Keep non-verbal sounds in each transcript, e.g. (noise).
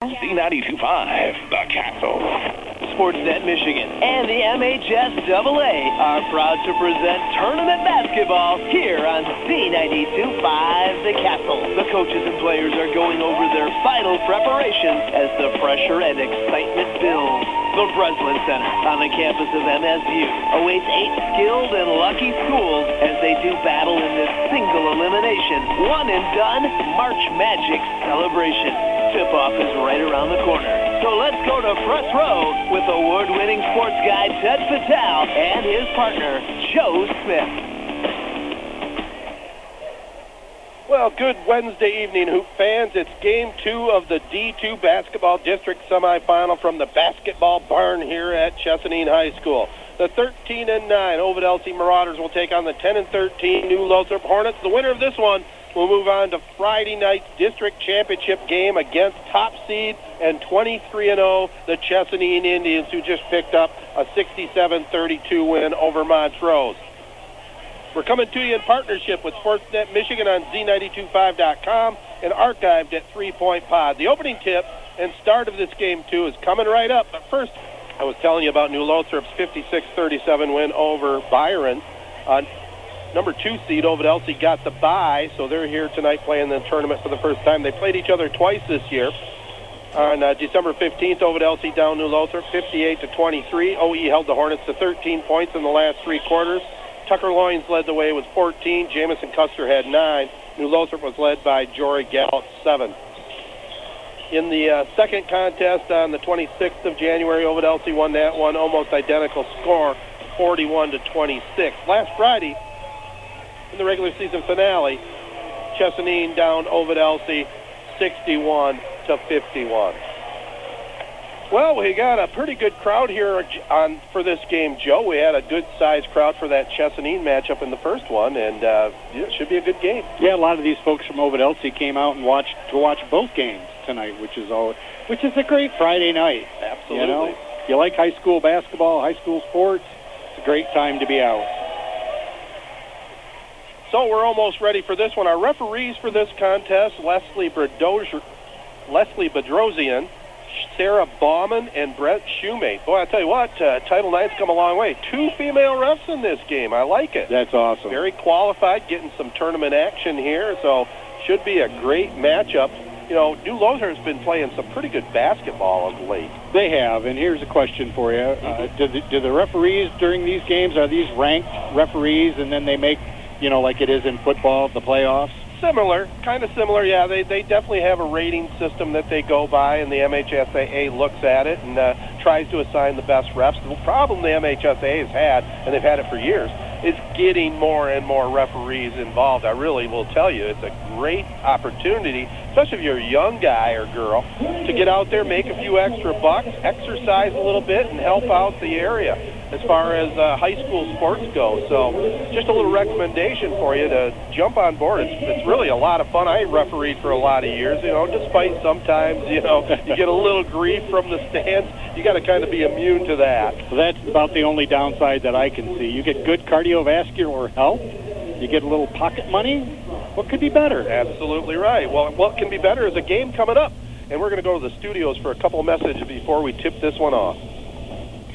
Z92.5, The Castle. Sportsnet Michigan and the MHSAA are proud to present tournament basketball here on Z92.5 The Castle. The coaches and players are going over their final preparations as the pressure and excitement builds. The Breslin Center on the campus of MSU awaits eight skilled and lucky schools as they do battle in this single elimination, one and done March Magic celebration. Tip-off is right around the corner. So let's go to press row with award-winning sports guy Ted Fattel and his partner, Joe Smith. Well, good Wednesday evening, Hoop fans. It's game two of the D2 basketball district semifinal from the basketball barn here at Chesaning High School. The 13 and 9 Ovid Elsie Marauders will take on the 10 and 13 New Lothrop Hornets. The winner of this one will move on to Friday night's district championship game against top seed and 23 and 0 the Chesaning Indians, who just picked up a 67-32 win over Montrose. We're coming to you in partnership with Sportsnet Michigan on Z925.com and archived at Three Point Pod. The opening tip and start of this game, too, is coming right up. But first, I was telling you about New Lothrop's 56-37 win over Byron. Uh, number two seed, Ovid Elsie, got the bye, so they're here tonight playing the tournament for the first time. They played each other twice this year. On uh, December 15th, Ovid Elsie down New Lothrop 58 to 23. OE held the Hornets to 13 points in the last three quarters. Tucker Loynes led the way with 14. Jamison Custer had 9. New Lothrop was led by Jory Gallup, 7. In the uh, second contest on the 26th of January, Ovid Elsie won that one, almost identical score, 41 to 26. Last Friday, in the regular season finale, Chesaning down Ovid Elsie 61 to 51. Well, we got a pretty good crowd here on for this game, Joe. We had a good sized crowd for that Chesaning matchup in the first one, and uh, it should be a good game. Yeah, a lot of these folks from Ovid Elsie came out and watched to watch both games tonight, which is all, which is a great Friday night. Absolutely. You know, you like high school basketball, high school sports. It's a great time to be out. So we're almost ready for this one. Our referees for this contest: Leslie Bradozier, Leslie Bedrosian. Sarah Bauman and Brett Shoemate. Boy, I tell you what, uh, Title IX's come a long way. Two female refs in this game. I like it. That's awesome. Very qualified, getting some tournament action here, so should be a great matchup. You know, New Lothrop has been playing some pretty good basketball of late. They have, and here's a question for you: uh, do, the, do the referees during these games are these ranked referees, and then they make, you know, like it is in football, the playoffs? Similar, kind of similar. Yeah, they they definitely have a rating system that they go by, and the MHSAA looks at it and uh, tries to assign the best refs. The problem the MHSAA has had, and they've had it for years, is getting more and more referees involved. I really will tell you, it's a great opportunity, especially if you're a young guy or girl, to get out there, make a few extra bucks, exercise a little bit, and help out the area as far as uh, high school sports go. So, just a little recommendation for you to jump on board. It's, it's really a lot of fun. I refereed for a lot of years, you know, despite sometimes, you know, (laughs) you get a little grief from the stands. You got to kind of be immune to that. Well, that's about the only downside that I can see. You get good cardiovascular health. You get a little pocket money. What could be better? Absolutely right. Well, what can be better is a game coming up, and we're going to go to the studios for a couple of messages before we tip this one off.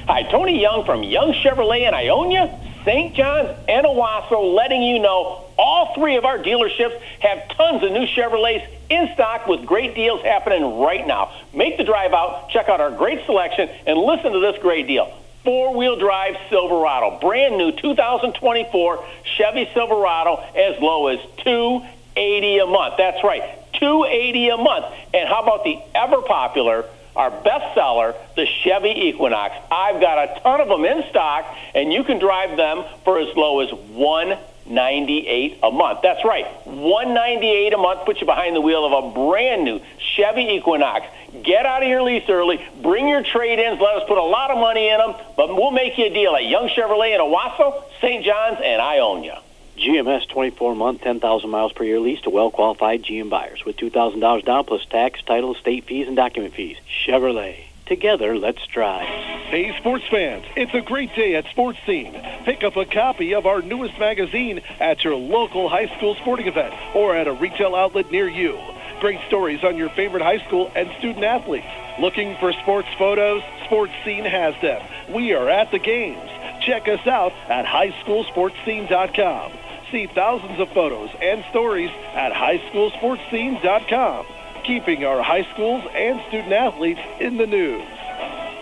Hi, Tony Young from Young Chevrolet in Ionia, St. John's, and Owosso, letting you know all three of our dealerships have tons of new Chevrolets in stock with great deals happening right now. Make the drive out, check out our great selection, and listen to this great deal. Four-wheel drive Silverado, brand new 2024 Chevy Silverado, as low as 280 a month. That's right, 280 a month. And how about the ever popular our bestseller, the Chevy Equinox. I've got a ton of them in stock, and you can drive them for as low as one ninety-eight a month. That's right, one ninety-eight a month puts you behind the wheel of a brand new Chevy Equinox. Get out of your lease early, bring your trade-ins, let us put a lot of money in them, but we'll make you a deal at Young Chevrolet in Owosso, St. John's, and Ionia. GMS 24 month, 10,000 miles per year lease to well qualified GM buyers with $2,000 down plus tax, title, state fees, and document fees. Chevrolet. Together, let's drive. Hey, sports fans, it's a great day at Sports Scene. Pick up a copy of our newest magazine at your local high school sporting event or at a retail outlet near you. Great stories on your favorite high school and student athletes. Looking for sports photos? Sports Scene has them. We are at the games. Check us out at highschoolsportscene.com. See thousands of photos and stories at highschoolsportscene.com. Keeping our high schools and student athletes in the news.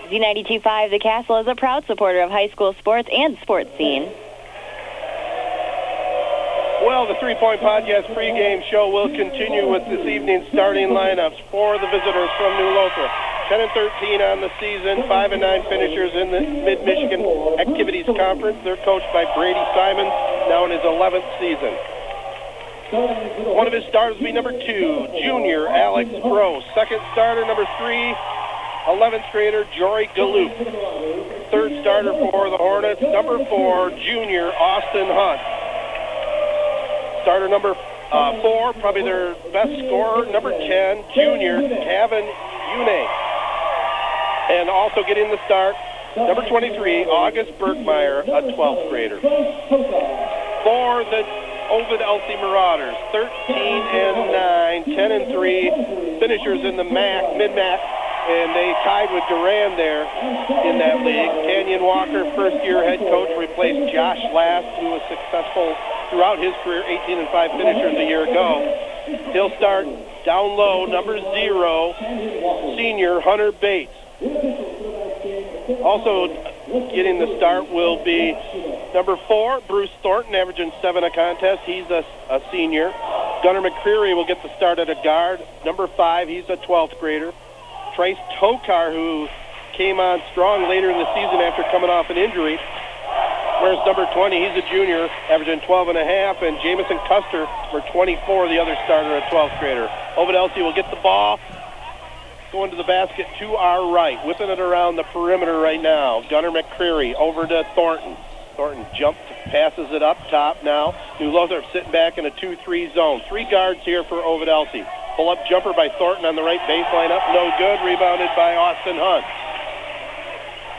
Z92.5 The Castle is a proud supporter of high school sports and sports scene. Well, the Three Point Podcast pregame show will continue with this evening's starting lineups for the visitors from New Lothrop. 10 and 13 on the season, 5 and 9 finishers in the Mid Michigan Activities Conference. They're coached by Brady Simons, now in his 11th season. One of his starters will be number two, junior Alex Gross. Second starter, number three, 11th grader Jory Galoop. Third starter for the Hornets, number four, junior Austin Hunt. Starter number uh, four, probably their best scorer, number 10, junior Kevin Une. And also getting the start, number 23, August Berkmeyer, a 12th grader. For the Ovid Elsie Marauders, 13 and 9, 10 and 3, finishers in the MAC, mid-MAC and they tied with Durand there in that league. Canyon Walker, first year head coach, replaced Josh Last, who was successful throughout his career, 18 and 5 finishers a year ago. He'll start down low, number zero, senior Hunter Bates. Also getting the start will be number four, Bruce Thornton, averaging seven a contest. He's a, a senior. Gunnar McCreary will get the start at a guard. Number five, he's a 12th grader. Trace Tokar, who came on strong later in the season after coming off an injury. Whereas number 20, he's a junior, averaging 12 and a half, and Jamison Custer, number 24, the other starter, a 12th grader. Ovid Elsie will get the ball, going to the basket to our right, whipping it around the perimeter right now. Gunnar McCreary over to Thornton. Thornton jumps, passes it up top now. New Lothrop sitting back in a 2-3 zone. Three guards here for Ovid Elsie. Pull up jumper by Thornton on the right baseline up, no good. Rebounded by Austin Hunt.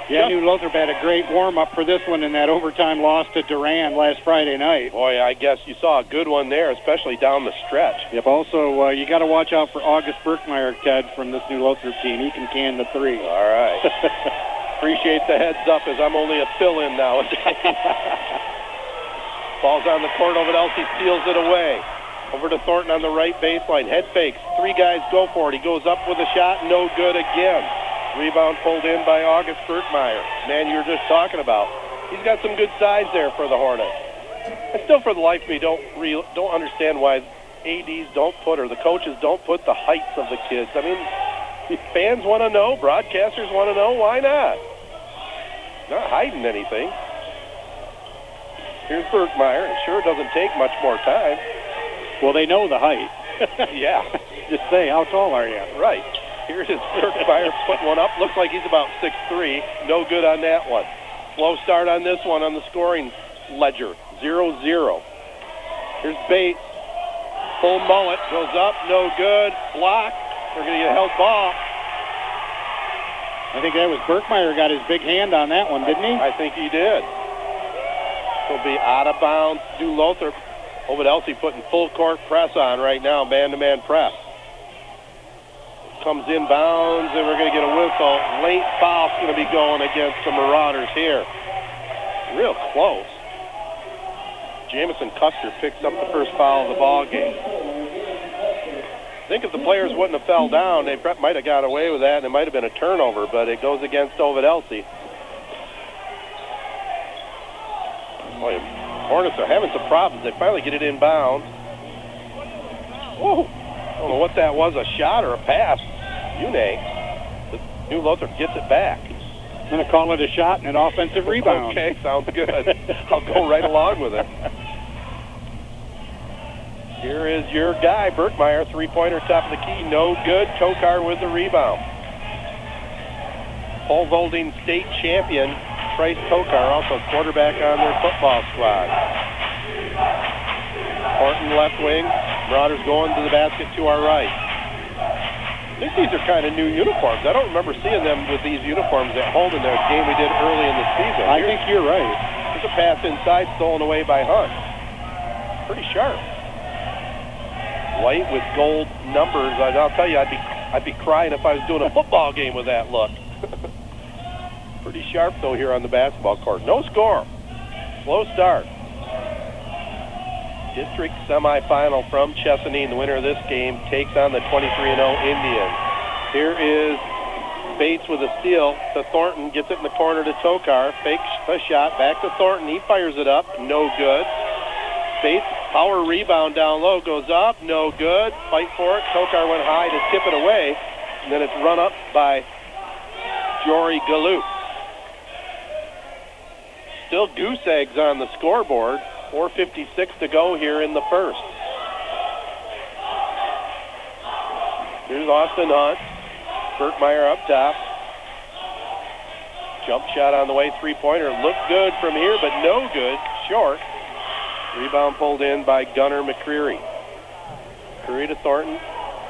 Yeah, New Lothrop had a great warm up for this one in that overtime loss to Durand last Friday night. Boy, I guess you saw a good one there, especially down the stretch. Yep. Also, uh, you got to watch out for August Berkmeyer, Ted, from this New Lothrop team. He can can the three. All right. (laughs) Appreciate the heads up, as I'm only a fill-in nowadays. (laughs) Ball's on the court. Ovid Elsie steals it away. Over to Thornton on the right baseline. Head fakes. Three guys go for it. He goes up with a shot. No good again. Rebound pulled in by August Berkmeyer. Man, you were just talking about. He's got some good size there for the Hornets. I still, for the life of me, don't real, don't understand why ads don't put or the coaches don't put the heights of the kids. I mean, the fans want to know, broadcasters want to know. Why not? Not hiding anything. Here's Berkmeyer. It sure doesn't take much more time. Well, they know the height. (laughs) yeah. (laughs) Just say, how tall are you? Right. Here's Berkmeyer putting one up. Looks like he's about 6'3". No good on that one. Slow start on this one on the scoring ledger. 0-0. Here's Bates. Full mullet. Goes up. No good. Block. We're going to get a held ball. I think that was Berkmeyer got his big hand on that one, didn't he? I think he did. He'll be out of bounds. Lothrop. Ovid Elsie putting full court press on right now, man-to-man press. Comes inbounds, and we're going to get a whistle. Late foul's going to be going against the Marauders here. Real close. Jamison Custer picks up the first foul of the ball game. I think if the players wouldn't have fell down, they might have got away with that, and it might have been a turnover, but it goes against Ovid Elsie. Boy, Hornets are having some problems. They finally get it inbound. Whoa. I don't know what that was, a shot or a pass. Une. New Lothrop gets it back. I'm going to call it a shot and an offensive rebound. (laughs) Okay, sounds good. I'll go right along with it. Here is your guy, Berkmeyer, three-pointer, top of the key, no good. Tokar with the rebound. Pole vaulting state champion, Trace Tokar, also quarterback on their football squad. Horton left wing, Marauders going to the basket to our right. I think these are kind of new uniforms. I don't remember seeing them with these uniforms at home in the game we did early in the season. I think you're right. There's a pass inside stolen away by Hunt. Pretty sharp. White with gold numbers. I- I'll tell you, I'd be I'd be crying if I was doing a (laughs) football game with that look. (laughs) Pretty sharp though here on the basketball court. No score. Slow start. District semifinal from Chesaning. The winner of this game takes on the 23-0 Indians. Here is Bates with a steal to Thornton. Gets it in the corner to Tokar. Fakes a shot. Back to Thornton. He fires it up. No good. Bates, power rebound down low. Goes up. No good. Fight for it. Tokar went high to tip it away. And then it's run up by Jory Galoot. Still goose eggs on the scoreboard. 4.56 to go here in the first. Here's Austin Hunt. Berkmeyer up top. Jump shot on the way, three-pointer. Looked good from here, but no good. Short. Rebound pulled in by Gunnar McCreary. McCreary to Thornton.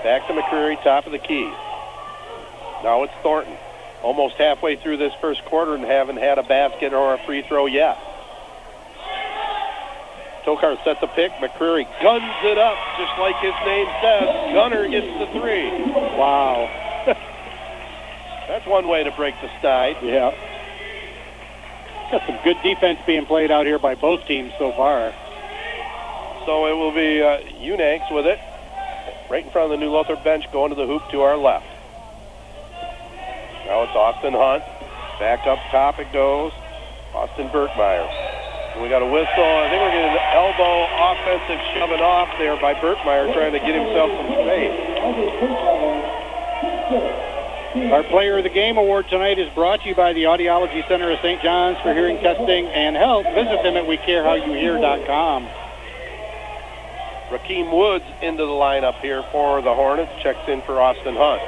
Back to McCreary, top of the key. Now it's Thornton. Almost halfway through this first quarter and haven't had a basket or a free throw yet. Tokar sets a pick. McCreary guns it up, just like his name says. Gunner gets the three. Wow. (laughs) That's one way to break the snide. Yeah. Got some good defense being played out here by both teams so far. So it will be uh, with it, right in front of the New Lothrop bench, going to the hoop to our left. Now it's Austin Hunt. Back up top it goes. Austin Berkmeyer. We got a whistle. I think we're getting an elbow offensive shoving off there by Berkmeyer trying to get himself some space. Our Player of the Game award tonight is brought to you by the Audiology Center of St. John's for hearing testing and help. Visit them at wecarehowYouHear.com. Rakeem Woods into the lineup here for the Hornets. Checks in for Austin Hunt.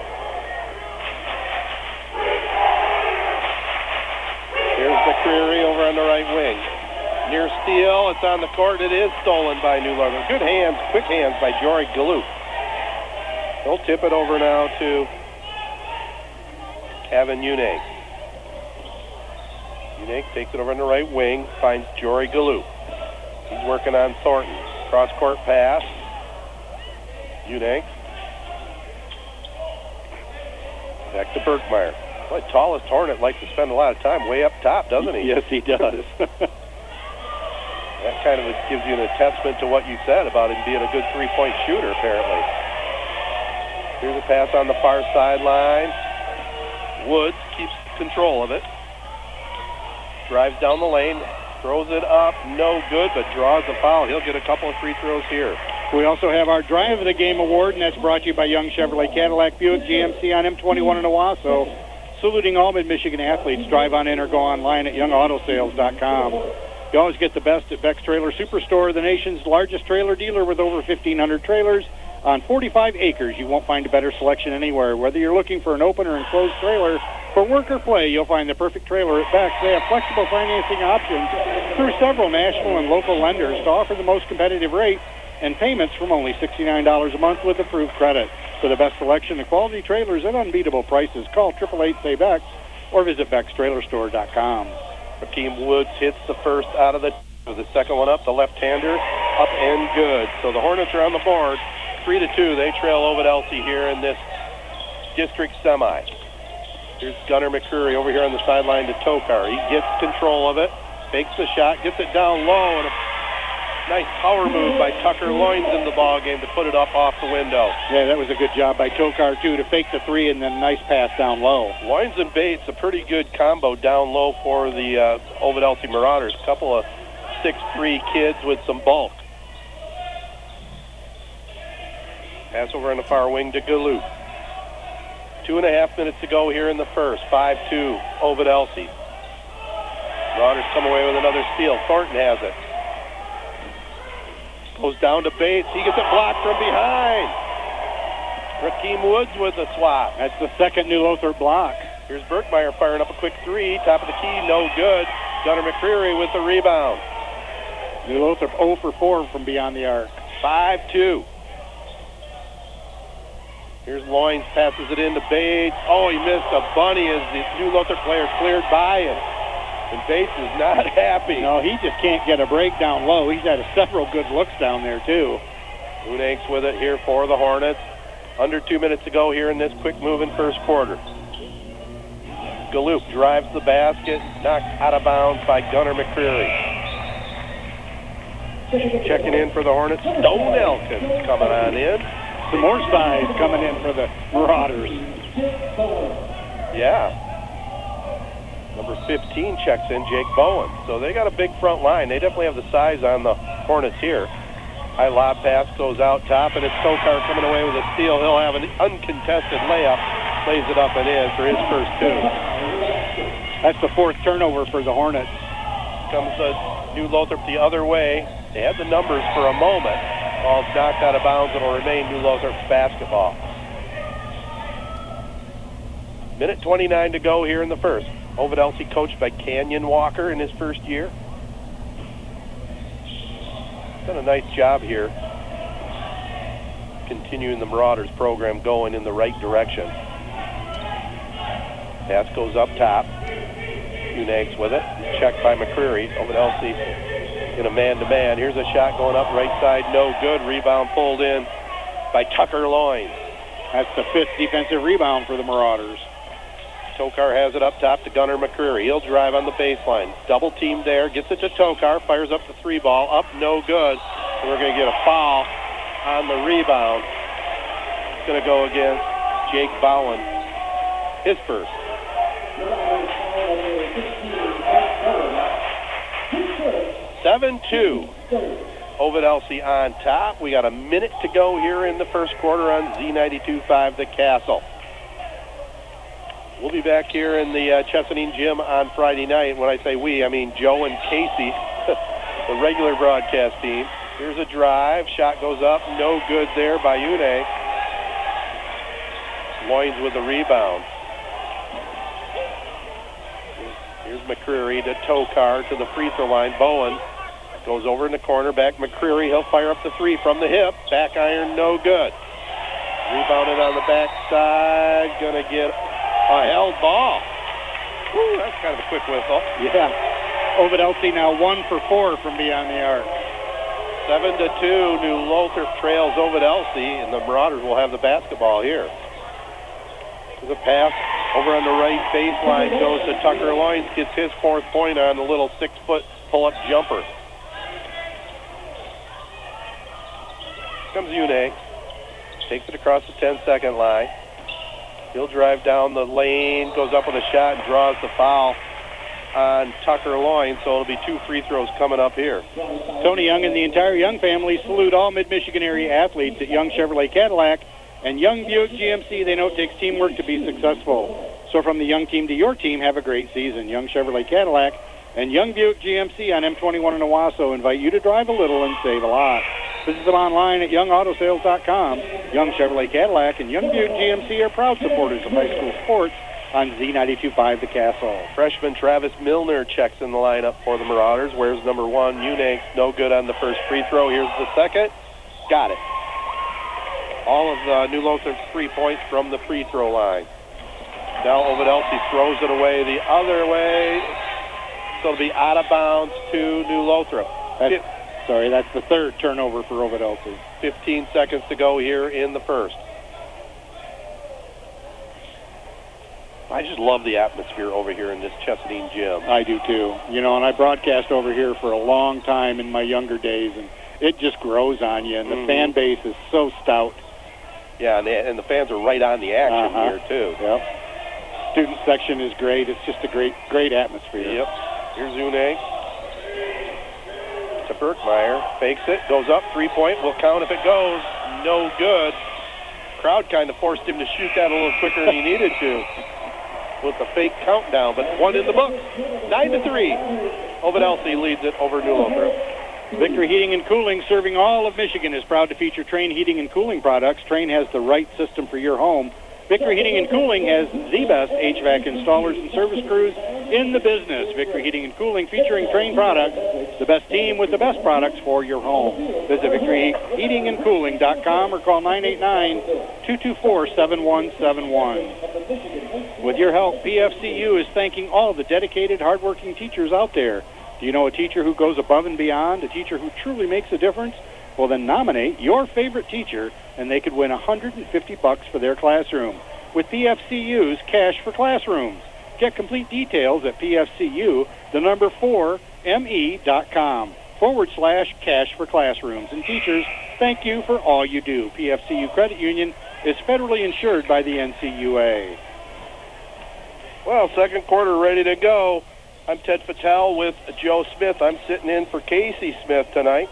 Here's McCreary over on the right wing. Near steal, it's on the court. It is stolen by New Lothrop. Good hands, quick hands by Jory Galoot. He'll tip it over now to Kevin Unake. Unake takes it over on the right wing, finds Jory Galoot. He's working on Thornton. Cross court pass. Unake. Back to Berkmeyer. Boy, tallest Hornet likes to spend a lot of time way up top, doesn't he? (laughs) Yes, he does. (laughs) That kind of gives you an attestment to what you said about him being a good three-point shooter, apparently. Here's a pass on the far sideline. Woods keeps control of it. Drives down the lane, throws it up, no good, but draws the foul. He'll get a couple of free throws here. We also have our Drive of the Game award, and that's brought to you by Young Chevrolet Cadillac Buick GMC on M21 in Owosso. Saluting all mid-Michigan athletes. Drive on in or go online at youngautosales.com. You always get the best at Beck's Trailer Superstore, the nation's largest trailer dealer with over 1,500 trailers on 45 acres. You won't find a better selection anywhere. Whether you're looking for an open or enclosed trailer for work or play, you'll find the perfect trailer at Beck's. They have flexible financing options through several national and local lenders to offer the most competitive rates and payments from only $69 a month with approved credit. For the best selection of quality trailers at unbeatable prices, call 888-SAY-BEX or visit Beck'sTrailerStore.com. Rakeem Woods hits the first out of the the second one up, the left-hander, up and good. So the Hornets are on the board, three to two. They trail Ovid Elsie here in this district semi. Here's Gunnar McCreary over here on the sideline to Tokar. He gets control of it, fakes the shot, gets it down low, and a nice power move by Tucker Loynes in the ball game to put it up off the window. Yeah, that was a good job by Tokar, too, to fake the three and then nice pass down low. Loynes and Bates, a pretty good combo down low for the uh, Ovid Marauders. A couple of six-three kids with some bulk. Pass over on the far wing to Galoot. Two and a half minutes to go here in the first. 5-2, Ovid Elsie. Marauders come away with another steal. Thornton has it. Goes down to Bates. He gets a block from behind. Rakeem Woods with a swat. That's the second New Lothrop block. Here's Berkmeyer firing up a quick three. Top of the key, no good. Gunnar McCreary with the rebound. New Lothrop 0 for 4 from beyond the arc. 5-2. Here's Loynes, passes it in to Bates. Oh, he missed a bunny as the New Lothrop player cleared by him. And Bates is not (laughs) happy. No, he just can't get a break down low. He's had several good looks down there, too. Unakes with it here for the Hornets. Under two minutes to go here in this quick moving first quarter. Galoop drives the basket, knocked out of bounds by Gunnar McCreary. Checking in for the Hornets, Stone Elkins coming on in. Some more size coming in for the Marauders. Yeah. Number 15 checks in, Jake Bowen. So they got a big front line. They definitely have the size on the Hornets here. High lob pass goes out top, and it's Tokar coming away with a steal. He'll have an uncontested layup, plays it up and in for his first two. That's the fourth turnover for the Hornets. Comes uh, New Lothrop the other way. They had the numbers for a moment. Ball's knocked out of bounds. It'll remain New Lothrop's basketball. Minute 29 to go here in the first. Ovid Elsie coached by Canyon Walker in his first year. Done a nice job here continuing the Marauders program going in the right direction. Pass goes up top. Unags with it. Checked by McCreary. Ovid Elsie in a man-to-man. Here's a shot going up right side. No good. Rebound pulled in by Tucker Loynes. That's the fifth defensive rebound for the Marauders. Tokar has it up top to Gunnar McCreary. He'll drive on the baseline. Double team there. Gets it to Tokar. Fires up the three ball. Up, no good. So we're going to get a foul on the rebound. It's going to go against Jake Bowen. His first. Seven two. Ovid on top. We got a minute to go here in the first quarter on Z92.5 The Castle. We'll be back here in the uh, Chesaning Gym on Friday night. When I say we, I mean Joe and Casey, (laughs) the regular broadcast team. Here's a drive. Shot goes up. No good there by Une. Loynes with the rebound. Here's McCreary to Tokar to the free throw line. Bowen goes over in the corner. Back McCreary. He'll fire up the three from the hip. Back iron. No good. Rebounded on the backside. Gonna get a held ball. Woo, that's kind of a quick whistle. Yeah. Ovid Elsie now one for four from beyond the arc. Seven to two. New Lothrop trails Ovid Elsie, and the Marauders will have the basketball here. The pass over on the right baseline goes to Tucker Loynes, gets his fourth point on the little six-foot pull-up jumper. Comes Une, takes it across the 10-second line. He'll drive down the lane, goes up with a shot, and draws the foul on Tucker Loin, so it'll be two free throws coming up here. Tony Young and the entire Young family salute all Mid-Michigan area athletes at Young Chevrolet Cadillac and Young Buick GMC. They know it takes teamwork to be successful. So from the Young team to your team, have a great season. Young Chevrolet Cadillac and Young Buick GMC on M21 in Owosso invite you to drive a little and save a lot. Visit them online at youngautosales.com. Young Chevrolet Cadillac and Young Buick GMC are proud supporters of high school sports on Z92.5 The Castle. Freshman Travis Milner checks in the lineup for the Marauders. Where's number one? Unakes, no good on the first free throw. Here's the second. Got it. All of uh, the New Lothrop's three points from the free throw line. Now Ovid Elsie throws it away the other way. So it'll be out of bounds to New Lothrop. That's, sorry, that's the third turnover for Ovid Elsie. 15 seconds to go here in the first. I just love the atmosphere over here in this Chesaning gym. I do too. You know, and I broadcast over here for a long time in my younger days, and it just grows on you. And the Mhm. fan base is so stout. Yeah, and, they, and the fans are right on the action Uh-huh. here too. Yep. Student section is great. It's just a great, great atmosphere. Yep. Here's Une. To Berkmeyer. Fakes it. Goes up. Three point. Will count if it goes. No good. Crowd kind of forced him to shoot that a little quicker than he (laughs) needed to with the fake countdown, but one in the book. Nine to three. Ovid Elsie leads it over New Lothrop. Victory Heating and Cooling, serving all of Michigan, is proud to feature Trane Heating and Cooling products. Trane has the right system for your home. Victory Heating and Cooling has the best HVAC installers and service crews in the business. Victory Heating and Cooling featuring trained products, the best team with the best products for your home. Visit victoryheatingandcooling.com or call 989-224-7171. With your help, PFCU is thanking all the dedicated, hardworking teachers out there. Do you know a teacher who goes above and beyond, a teacher who truly makes a difference? Well, then nominate your favorite teacher, and they could win 150 bucks for their classroom with PFCU's Cash for Classrooms. Get complete details at PFCU, the number 4, ME.com forward slash cash for classrooms. And teachers, thank you for all you do. PFCU Credit Union is federally insured by the NCUA. Well, second quarter ready to go. I'm Ted Fattel with Joe Smith. I'm sitting in for Casey Smith tonight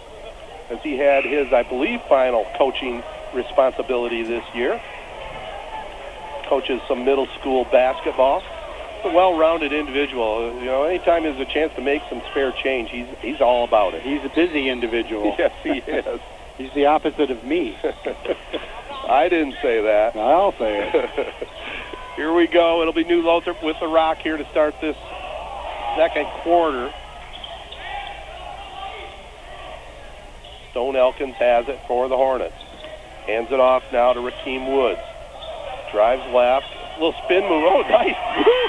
as he had his, I believe, final coaching responsibility this year. Coaches some middle school basketball. A well-rounded individual. You know, anytime there's a chance to make some spare change, he's he's all about it. He's a busy individual. (laughs) Yes, he is. (laughs) He's the opposite of me. (laughs) I didn't say that. I'll say it. here we go. It'll be New Lothrop with the rock here to start this second quarter. Stone Elkins has it for the Hornets. Hands it off now to Rakeem Woods. Drives left. Little spin move. Oh, nice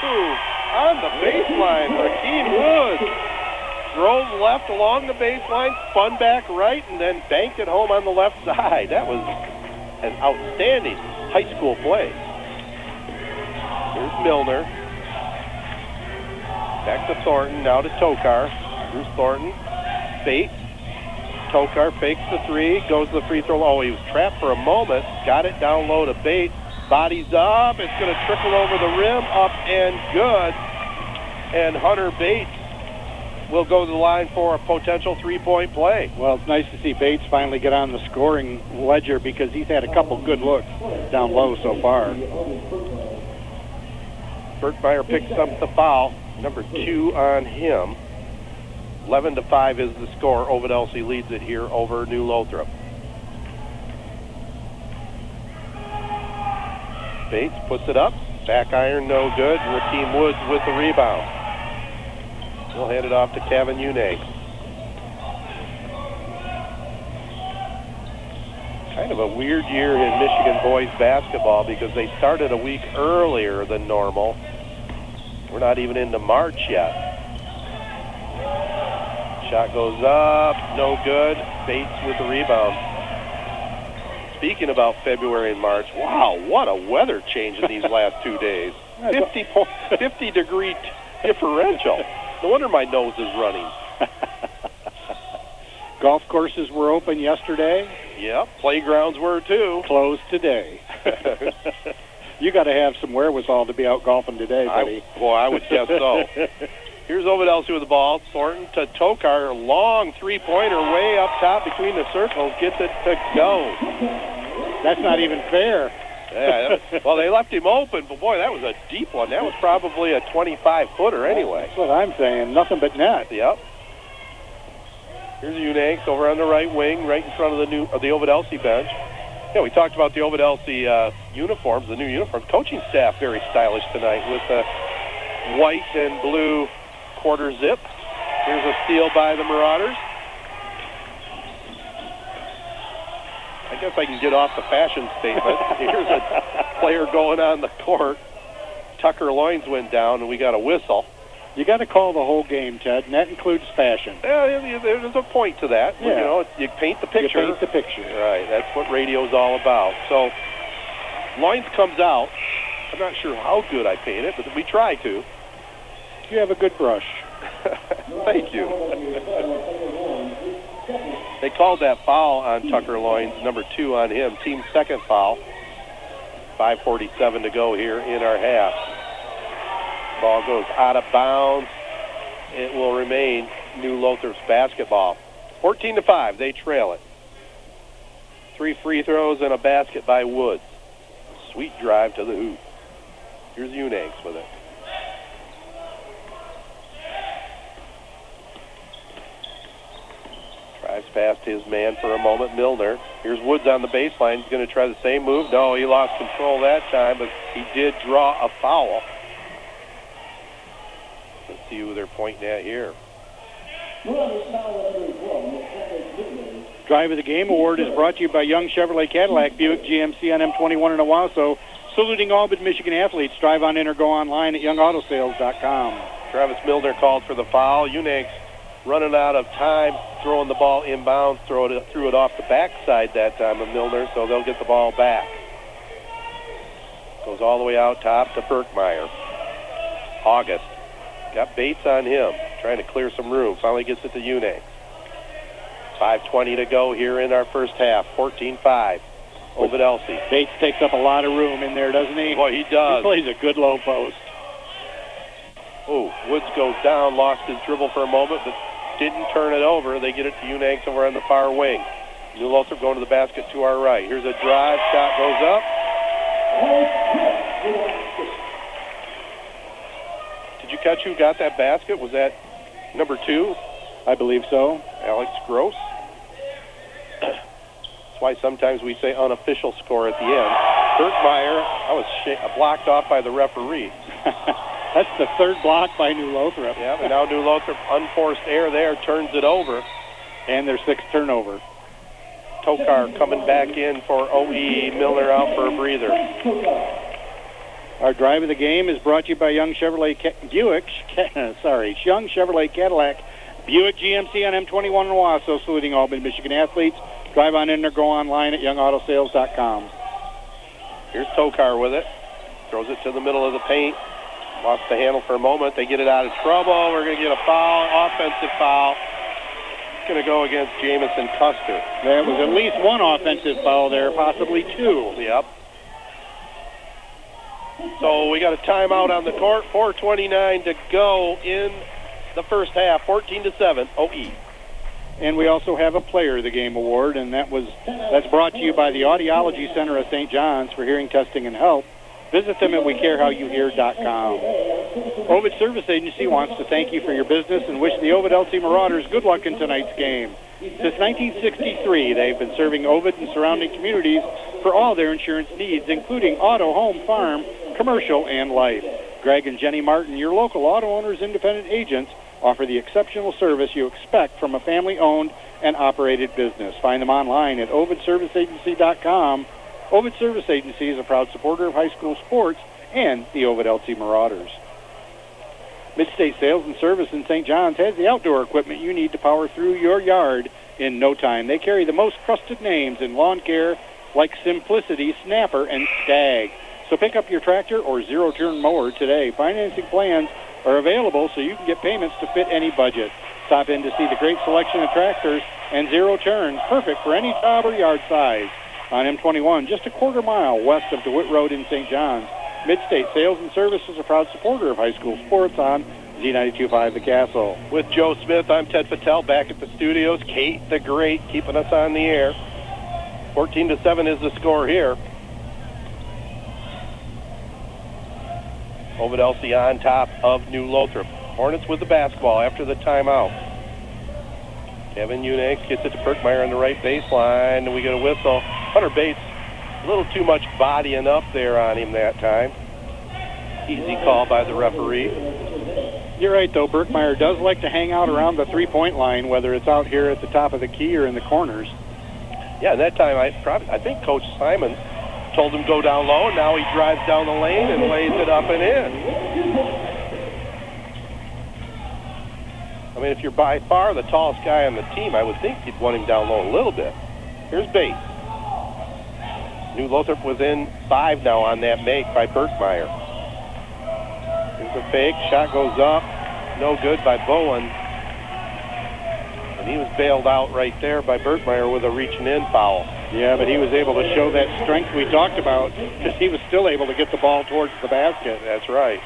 move on the baseline. Rakeem Woods drove left along the baseline, spun back right, and then banked it home on the left side. That was an outstanding high school play. Here's Milner. Back to Thornton, now to Tokar. Bruce Thornton. Bates. Tokar fakes the three, goes to the free throw. Oh, he was trapped for a moment. Got it down low to Bates. Bodies up. It's going to trickle over the rim. Up and good. And Hunter Bates will go to the line for a potential three-point play. Well, it's nice to see Bates finally get on the scoring ledger because he's had a couple good looks down low so far. Berkmeyer picks up the foul. Number two on him. 11 to 5 is the score. Ovid Elsie leads it here over New Lothrop. Bates puts it up. Back iron, no good. Rakeem Woods with the rebound. We'll hand it off to Kevin Une. Kind of a weird year in Michigan boys basketball because they started a week earlier than normal. We're not even into March yet. Shot goes up, no good. Bates with the rebound. Speaking about February and March, wow, what a weather change in these last two days. (laughs) 50, po- 50 degree t- differential. No wonder my nose is running. (laughs) Golf courses were open yesterday, Yep, playgrounds were too. closed today. (laughs) you got to have some wherewithal to be out golfing today, buddy. I, boy, I would guess so. Here's Ovid Elsie with the ball. Thornton to Tokar. Long three-pointer way up top between the circles. Gets it to go. That's not even fair. Yeah, that- (laughs) well, they left him open, but boy, that was a deep one. That was probably a 25-footer anyway. That's what I'm saying. Nothing but net. Yep. Here's Unanks over on the right wing, right in front of the new of the Ovid Elsie bench. Yeah, we talked about the Ovid Elsie uh, uniforms, the new uniforms. Coaching staff very stylish tonight with the white and blue quarter zip. Here's a steal by the Marauders. I guess I can get off the fashion statement. (laughs) Here's a player going on the court. Tucker Loynes went down, and we got a whistle. You got to call the whole game, Ted, and that includes fashion. Yeah, there's a point to that. You Yeah. know, you paint the picture. You paint the picture. Right, that's what radio's all about. So, Loynes comes out. I'm not sure how good I paint it, but we try to. You have a good brush. (laughs) Thank you. they called that foul on Tucker Loynes, number two on him, team second foul. 5:47 to go here in our half. Ball goes out of bounds. It will remain New Lothrop's basketball. 14 to five, they trail it. Three free throws and a basket by Woods. Sweet drive to the hoop. Here's Unanks with it. Drives past his man for a moment, Milner. Here's Woods on the baseline. He's going to try the same move. No, he lost control that time, but he did draw a foul. Let's see who they're pointing at here. Drive of the Game Award is brought to you by Young Chevrolet Cadillac Buick GMC on M21 in Owosso. Saluting all but Michigan athletes. Drive on in or go online at youngautosales.com. Travis Milner called for the foul. Unanks running out of time throwing the ball inbounds, throw it, threw it off the backside that time of Milner, so they'll get the ball back. Goes all the way out top to Berkmeyer. August. Got Bates on him, trying to clear some room. Finally gets it to Une. 5.20 to go here in our first half. 14-5. Ovid Elsie. Bates takes up a lot of room in there, doesn't he? Boy, he does. He plays a good low post. Oh, Woods goes down, lost his dribble for a moment, but didn't turn it over. They get it to Unanks over on the far wing. New Lothrop going to the basket to our right. Here's a drive, shot goes up. Did you catch who got that basket? Was that number two, I believe so. Alex Gross? That's why sometimes we say unofficial score at the end. Berkmeyer, I was sh- blocked off by the referee. (laughs) That's the third block by New Lothrop. Yeah, but now New Lothrop, unforced air there, turns it over. And their sixth turnover. Tokar coming back in for OE. Miller out for a breather. Our drive of the game is brought to you by Young Chevrolet Ca- Buick. Ca- (laughs) sorry, Young Chevrolet Cadillac Buick GMC on M21 in Owosso, saluting Albany, Michigan athletes. Drive on in or go online at youngautosales.com. Here's Tokar with it. Throws it to the middle of the paint. Lost the handle for a moment. They get it out of trouble. We're going to get a foul, offensive foul. It's going to go against Jamison Custer. There was at least one offensive foul there, possibly two. Yep. So we got a timeout on the court. 4:29 to go in the first half. 14 to 7. OE. And we also have a Player of the Game award, and that was that's brought to you by the Audiology Center of St. John's for hearing testing and help. Visit them at wecarehowyouhear.com. Ovid Service Agency wants to thank you for your business and wish the Ovid Elsie Marauders good luck in tonight's game. Since 1963, they've been serving Ovid and surrounding communities for all their insurance needs, including auto, home, farm, commercial, and life. Greg and Jenny Martin, your local auto owners independent agents, offer the exceptional service you expect from a family-owned and operated business. Find them online at ovidserviceagency.com. Ovid Service Agency is a proud supporter of high school sports and the Ovid Elsie Marauders. Midstate Sales and Service in St. John's has the outdoor equipment you need to power through your yard in no time. They carry the most trusted names in lawn care like Simplicity, Snapper, and Stag. So pick up your tractor or zero-turn mower today. Financing plans are available so you can get payments to fit any budget. Stop in to see the great selection of tractors and zero turns, perfect for any job or yard size. On M21, just a quarter mile west of DeWitt Road in St. John's, Midstate Sales and Service is a proud supporter of high school sports on Z92.5 The Castle. With Joe Smith, I'm Ted Fattel back at the studios. Kate the Great keeping us on the air. 14 to 7 is the score here. Ovid on top of New Lothrop. Hornets with the basketball after the timeout. Kevin Unix gets it to Berkmeyer on the right baseline, and we get a whistle. Hunter Bates, a little too much bodying up there on him that time. Easy call by the referee. You're right, though. Berkmeyer does like to hang out around the three-point line, whether it's out here at the top of the key or in the corners. Yeah, that time I probably I think Coach Simon told him go down low, and now he drives down the lane and lays it up and in. I mean, if you're by far the tallest guy on the team, I would think you'd want him down low a little bit. Here's Bates. New Lothrop was in five now on that make by Berkmeyer. Here's a fake. Shot goes up. No good by Bowen. And he was bailed out right there by Berkmeyer with a reaching in foul. Yeah, but he was able to show that strength we talked about because he was still able to get the ball towards the basket. That's right.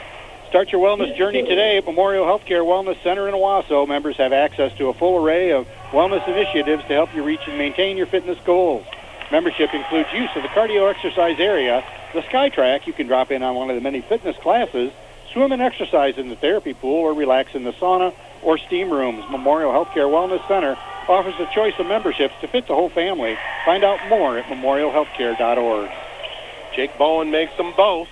Start your wellness journey today at Memorial Healthcare Wellness Center in Owosso. Members have access to a full array of wellness initiatives to help you reach and maintain your fitness goals. Membership includes use of the cardio exercise area, the SkyTrack. You can drop in on one of the many fitness classes, swim and exercise in the therapy pool, or relax in the sauna or steam rooms. Memorial Healthcare Wellness Center offers a choice of memberships to fit the whole family. Find out more at memorialhealthcare.org. Jake Bowen makes them both.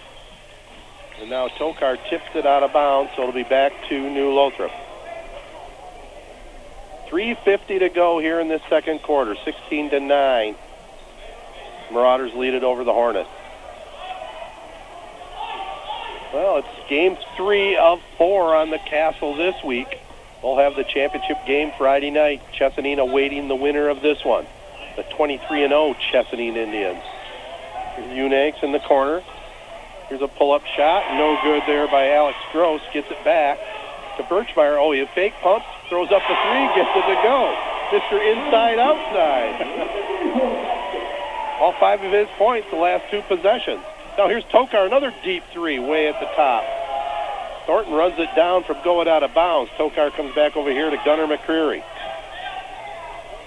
And now Tokar tips it out of bounds, so it'll be back to New Lothrop. 3.50 to go here in this second quarter, 16 to 9. Marauders lead it over the Hornets. Well, it's game three of four on the Castle this week. We'll have the championship game Friday night. Chesaning awaiting the winner of this one, the 23 and 0 Chesaning Indians. Unanks in the corner. Here's a pull-up shot, no good there by Alex Gross. Gets it back to Berkmeyer. Oh, he fake pumps, throws up the three, gets it to go. Mr. Inside Outside. All five of his points the last two possessions. Now here's Tokar, another deep three way at the top. Thornton runs it down from going out of bounds. Tokar comes back over here to Gunnar McCreary.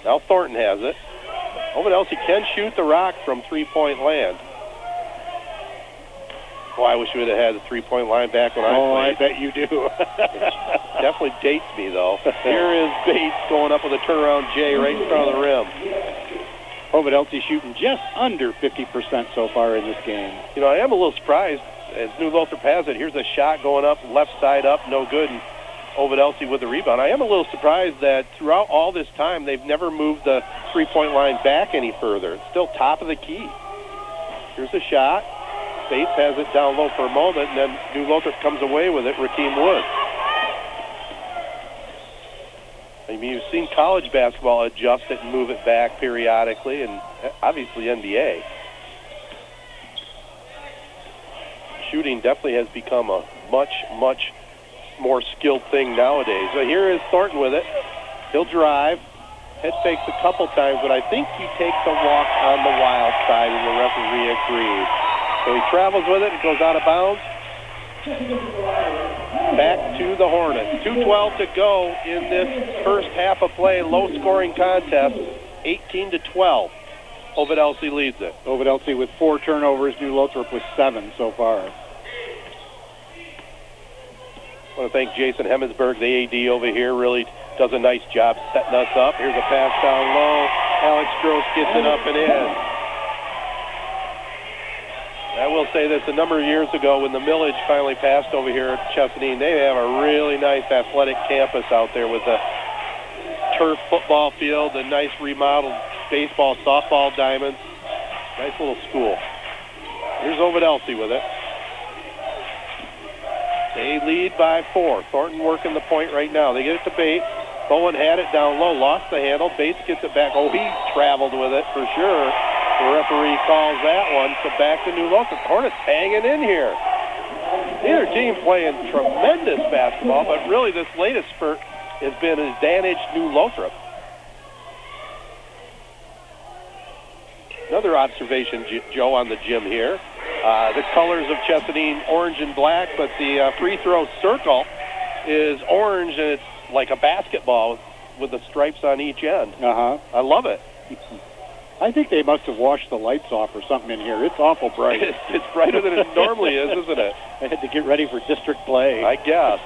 Now Thornton has it. Over else he can shoot the rock from three-point land. Boy, I wish we would have had the three-point line back when I oh, played. I bet you do. (laughs) Definitely dates me, though. Here is Bates going up with a turnaround J right in front of the rim. Ovid Elsie shooting just under 50% so far in this game. You know, I am a little surprised as New Lothrop has it. Here's a shot going up, left side up, no good. And Ovid with the rebound. I am a little surprised that throughout all this time they've never moved the three-point line back any further. It's still top of the key. Here's a shot. Bates has it down low for a moment, and then New Lothrop comes away with it. Rakeem Woods. I mean, you've seen college basketball adjust it and move it back periodically, and obviously NBA. Shooting definitely has become a much, much more skilled thing nowadays. So here is Thornton with it. He'll drive. Head fakes a couple times, but I think he takes a walk on the wild side, and the referee agrees. So he travels with it. It goes out of bounds. Back to the Hornets. 2.12 to go in this first half of play. Low-scoring contest, 18 to 12. Ovid Elsie leads it. Ovid Elsie with four turnovers. New Lothrop with seven so far. I want to thank Jason Hemmensberg, the AD over here, really does a nice job setting us up. Here's a pass down low. Alex Gross gets it up and in. I will say this, a number of years ago when the millage finally passed over here at Chesaning, they have a really nice athletic campus out there with a turf football field, a nice remodeled baseball, softball diamonds. Nice little school. Here's Ovid Elsie with it. They lead by four. Thornton working the point right now. They get it to Bates. Bowen had it down low, lost the handle. Bates gets it back. Oh, he traveled with it for sure. The referee calls that one. So back to New Lothrop. Hornets hanging in here. Neither team playing tremendous basketball, but really this latest spurt has been advantage New Lothrop. Another observation, Joe, on the gym here. Uh, the colors of Chesaning, orange and black, but the uh, free throw circle is orange, and it's like a basketball with the stripes on each end. Uh huh. I love it. (laughs) I think they must have washed the lights off or something in here. It's awful bright. (laughs) it's brighter than it (laughs) normally is, isn't it? I had to get ready for district play. I guess.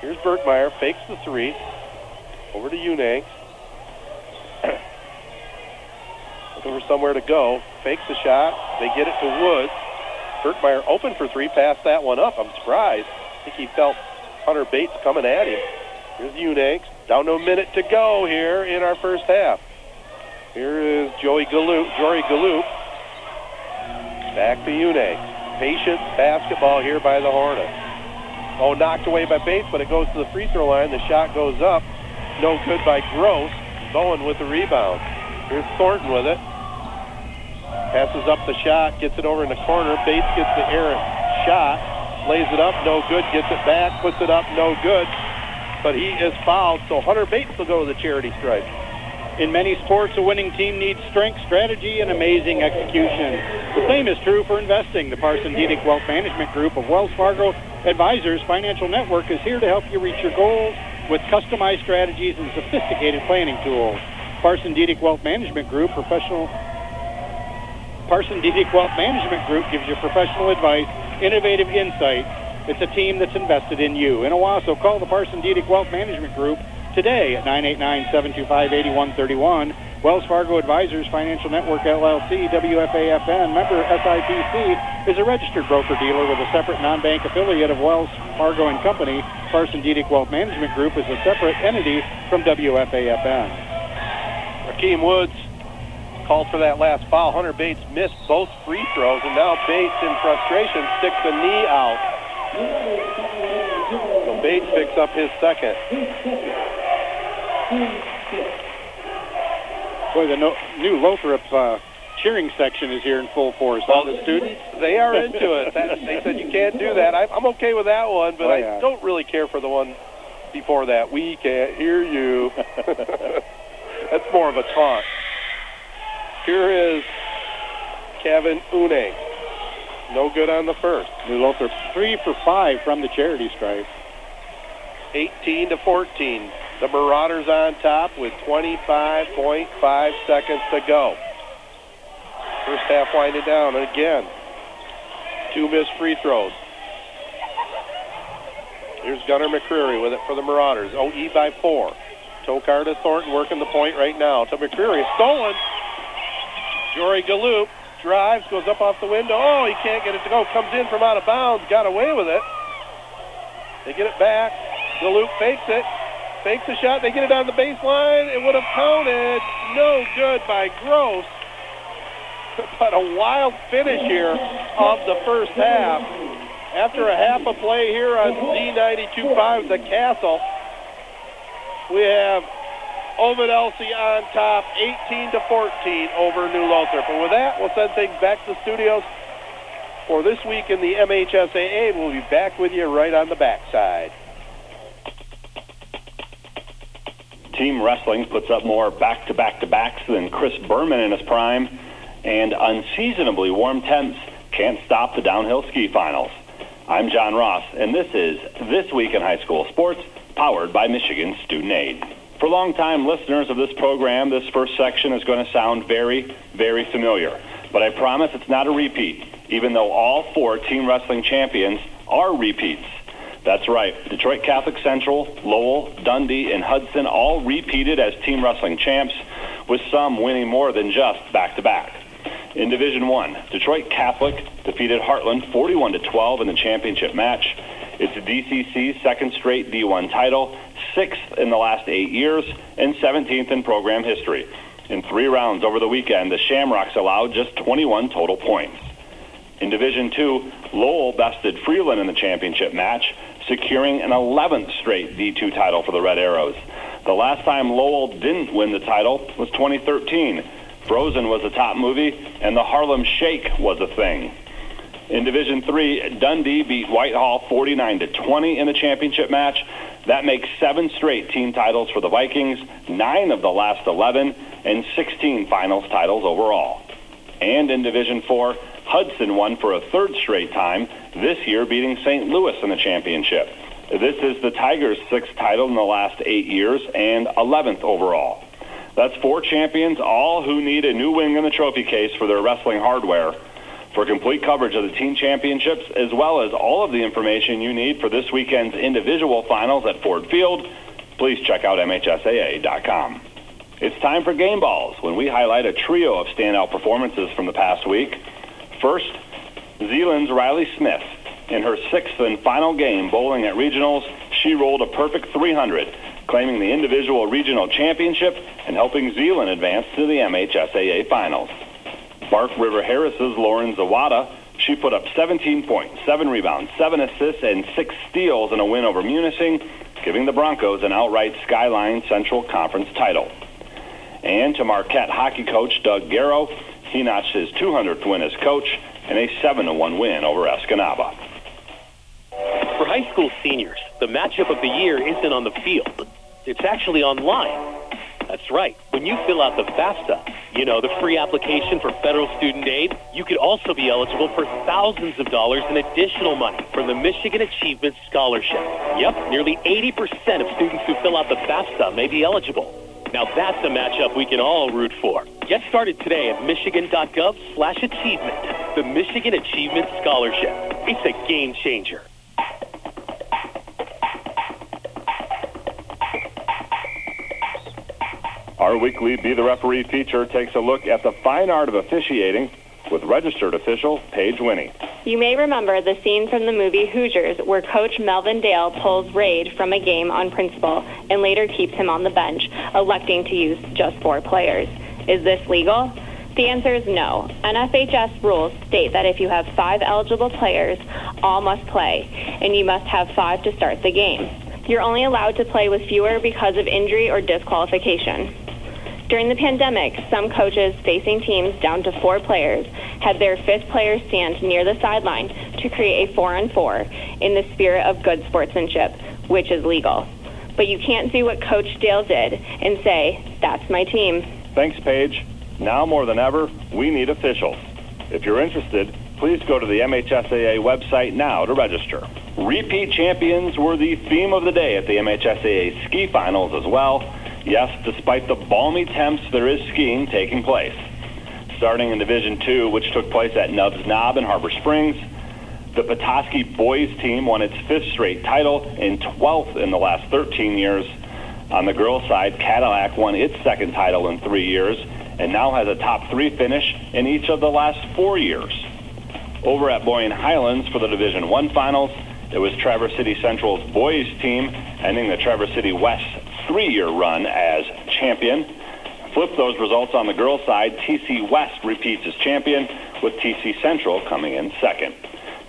Here's Berkmeyer, fakes the three. Over to Unank. (clears throat) Looking for somewhere to go. Fakes the shot. They get it to Woods. Berkmeyer open for three, passed that one up. I'm surprised. I think he felt Hunter Bates coming at him. Here's Unanks. Down to a minute to go here in our first half. Here is Joey Galoop, Jory Galoop. Back to Une. Patient basketball here by the Hornets. Oh, knocked away by Bates, but it goes to the free throw line. The shot goes up. No good by Gross. Bowen with the rebound. Here's Thornton with it. Passes up the shot, gets it over in the corner. Bates gets the errant shot, lays it up, no good. Gets it back, puts it up, no good. But he is fouled, so Hunter Bates will go to the charity stripe. In many sports, a winning team needs strength, strategy, and amazing execution. The same is true for investing. The Parson Deedick Wealth Management Group of Wells Fargo Advisors Financial Network is here to help you reach your goals with customized strategies and sophisticated planning tools. Parson Deedick Wealth Management Group professional Parson Deedick Wealth Management Group gives you professional advice, innovative insights. It's a team that's invested in you. In Owosso, call the Parson Deedick Wealth Management Group today at 989-725-8131. Wells Fargo Advisors Financial Network LLC, WFAFN, member SIPC, is a registered broker-dealer with a separate non-bank affiliate of Wells Fargo and Company. Parson Deedick Wealth Management Group is a separate entity from WFAFN. Rakeem Woods called for that last foul. Hunter Bates missed both free throws, and now Bates, in frustration, sticks a knee out. So Bates picks up his second. Boy, the no, new Lothrop uh, cheering section is here in full force. All the students. They are into it. That, they said you can't do that. I, I'm okay with that one, but Oh, yeah. I don't really care for the one before that. We can't hear you. (laughs) That's more of a taunt. Here is Kevin Une. No good on the first. New Lothrop three for five from the charity stripe. 18 to 14. The Marauders on top with 25.5 seconds to go. First half winding down again. Two missed free throws. Here's Gunnar McCreary with it for the Marauders. OE by four. Tokar to Thornton working the point right now to McCreary. Stolen. Jory Galoop drives, goes up off the window. Oh, he can't get it to go. Comes in from out of bounds. Got away with it. They get it back. Galoop fakes it. Fakes the shot. They get it on the baseline. It would have counted. No good by Gross. (laughs) But a wild finish here of the first half. After a half a play here on Z92.5, the Castle, we have Ovid Elsie on top, 18 to 14 over New Lothrop. And with that, we'll send things back to the studios for this week in the MHSAA. We'll be back with you right on the backside. Team wrestling puts up more back-to-back-to-backs than Chris Berman in his prime, and unseasonably warm temps can't stop the downhill ski finals. I'm John Ross, and this is This Week in High School Sports, powered by Michigan Student Aid. For longtime listeners of this program, this first section is going to sound very, very familiar. But I promise it's not a repeat, even though all four team wrestling champions are repeats. That's right. Detroit Catholic Central, Lowell, Dundee, and Hudson all repeated as team wrestling champs, with some winning more than just back-to-back. In Division 1, Detroit Catholic defeated Hartland 41 to 12 in the championship match. It's DCC's second straight D1 title, sixth in the last eight years, and 17th in program history. In three rounds over the weekend, the Shamrocks allowed just 21 total points. In Division 2, Lowell bested Freeland in the championship match, securing an 11th straight D2 title for the Red Arrows. The last time Lowell didn't win the title was 2013. Frozen was a top movie, and the Harlem Shake was a thing. In Division 3, Dundee beat Whitehall 49 to 20 in the championship match. That makes seven straight team titles for the Vikings, nine of the last 11, and 16 finals titles overall. And in Division 4, Hudson won for a third straight time, this year beating St. Louis in the championship. This is the Tigers' sixth title in the last eight years and 11th overall. That's four champions, all who need a new wing in the trophy case for their wrestling hardware. For complete coverage of the team championships, as well as all of the information you need for this weekend's individual finals at Ford Field, please check out MHSAA.com. It's time for Game Balls, when we highlight a trio of standout performances from the past week. First, Zeeland's Riley Smith. In her sixth and final game bowling at regionals, she rolled a perfect 300, claiming the individual regional championship and helping Zeeland advance to the MHSAA finals. Bark River Harris's Lauren Zawada, she put up 17 points, 7 rebounds, 7 assists, and 6 steals in a win over Munising, giving the Broncos an outright Skyline Central Conference title. And to Marquette hockey coach Doug Garrow, he notched his 200th win as coach and a 7-1 win over Escanaba. For high school seniors, the matchup of the year isn't on the field. It's actually online. That's right. When you fill out the FAFSA, you know, the free application for federal student aid, you could also be eligible for thousands of dollars in additional money from the Michigan Achievement Scholarship. Yep, nearly 80% of students who fill out the FAFSA may be eligible. Now that's a matchup we can all root for. Get started today at michigan.gov slash achievement. The Michigan Achievement Scholarship. It's a game changer. Our weekly Be the Referee feature takes a look at the fine art of officiating with registered official Paige Winnie. You may remember the scene from the movie Hoosiers where Coach Melvin Dale pulls Rade from a game on principle and later keeps him on the bench, electing to use just four players. Is this legal? The answer is no. NFHS rules state that if you have five eligible players, all must play, and you must have five to start the game. You're only allowed to play with fewer because of injury or disqualification. During the pandemic, some coaches facing teams down to four players had their fifth player stand near the sideline to create a four on four in the spirit of good sportsmanship, which is legal. But you can't do what Coach Dale did and say, that's my team. Thanks, Paige. Now more than ever, we need officials. If you're interested, please go to the MHSAA website now to register. Repeat champions were the theme of the day at the MHSAA ski finals as well. Yes, despite the balmy temps, there is skiing taking place. Starting in Division Two, which took place at Nub's Nob in Harbor Springs, the Petoskey boys team won its fifth straight title and 12th in the last 13 years. On the girls' side, Cadillac won its second title in three years and now has a top three finish in each of the last four years. Over at Boyne Highlands for the Division One finals, it was Traverse City Central's boys team ending the Traverse City West three-year run as champion. Flip those results on the girls' side. TC West repeats as champion, with TC Central coming in second.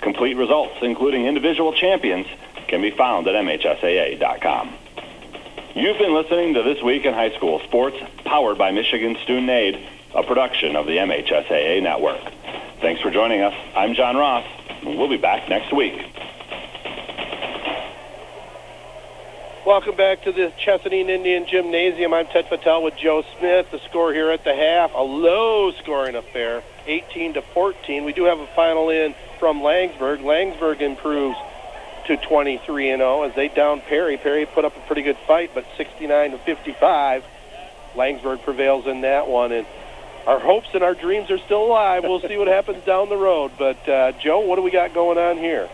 Complete results, including individual champions, can be found at MHSAA.com. You've been listening to This Week in High School Sports, powered by Michigan Student Aid, a production of the MHSAA Network. Thanks for joining us. I'm John Ross, and we'll be back next week. Welcome back to the Chesaning Indian Gymnasium. I'm Ted Fattel with Joe Smith. The score here at the half, a low-scoring affair, 18 to 14. We do have a final in from Laingsburg. Laingsburg improves to 23 and 0 as they down Perry. Perry put up a pretty good fight, but 69 to 55. Laingsburg prevails in that one, and our hopes and our dreams are still alive. We'll see what happens down the road. But uh, Joe, what do we got going on here?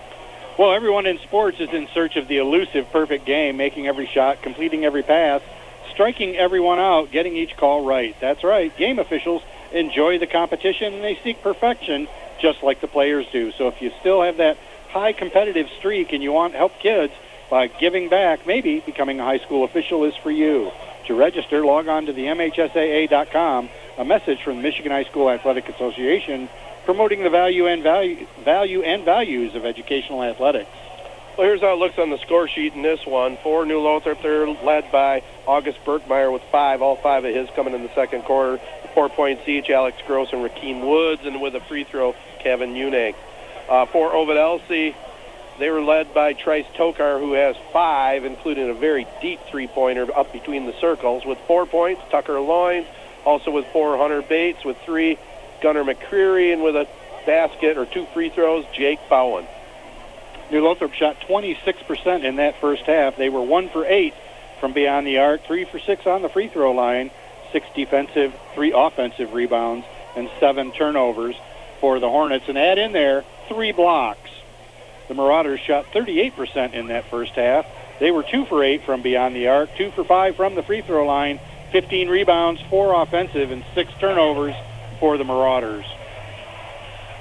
Well, everyone in sports is in search of the elusive perfect game, making every shot, completing every pass, striking everyone out, getting each call right. That's right. Game officials enjoy the competition and they seek perfection just like the players do. So if you still have that high competitive streak and you want to help kids by giving back, maybe becoming a high school official is for you. To register, log on to the MHSAA.com. A message from the Michigan High School Athletic Association promoting the value and value, value and values of educational athletics. Well, here's how it looks on the score sheet in this one. For New Lothrop, they're led by August Berkmeyer with five. All five of his coming in the second quarter. Four points each, Alex Gross and Rakeem Woods, and with a free throw, Kevin Unig. Uh, for Ovid Elsie, they were led by Trice Tokar, who has five, including a very deep three-pointer up between the circles with four points. Tucker Loynes, also with four, Hunter Bates with three, Gunnar McCreary, and with a basket or two free throws, Jake Bowen. New Lothrop shot 26% in that first half. They were one for eight from beyond the arc, three for six on the free throw line, six defensive, three offensive rebounds, and seven turnovers for the Hornets. And add in there three blocks. The Marauders shot 38% in that first half. They were two for eight from beyond the arc, two for five from the free throw line, 15 rebounds, four offensive, and six turnovers for the Marauders.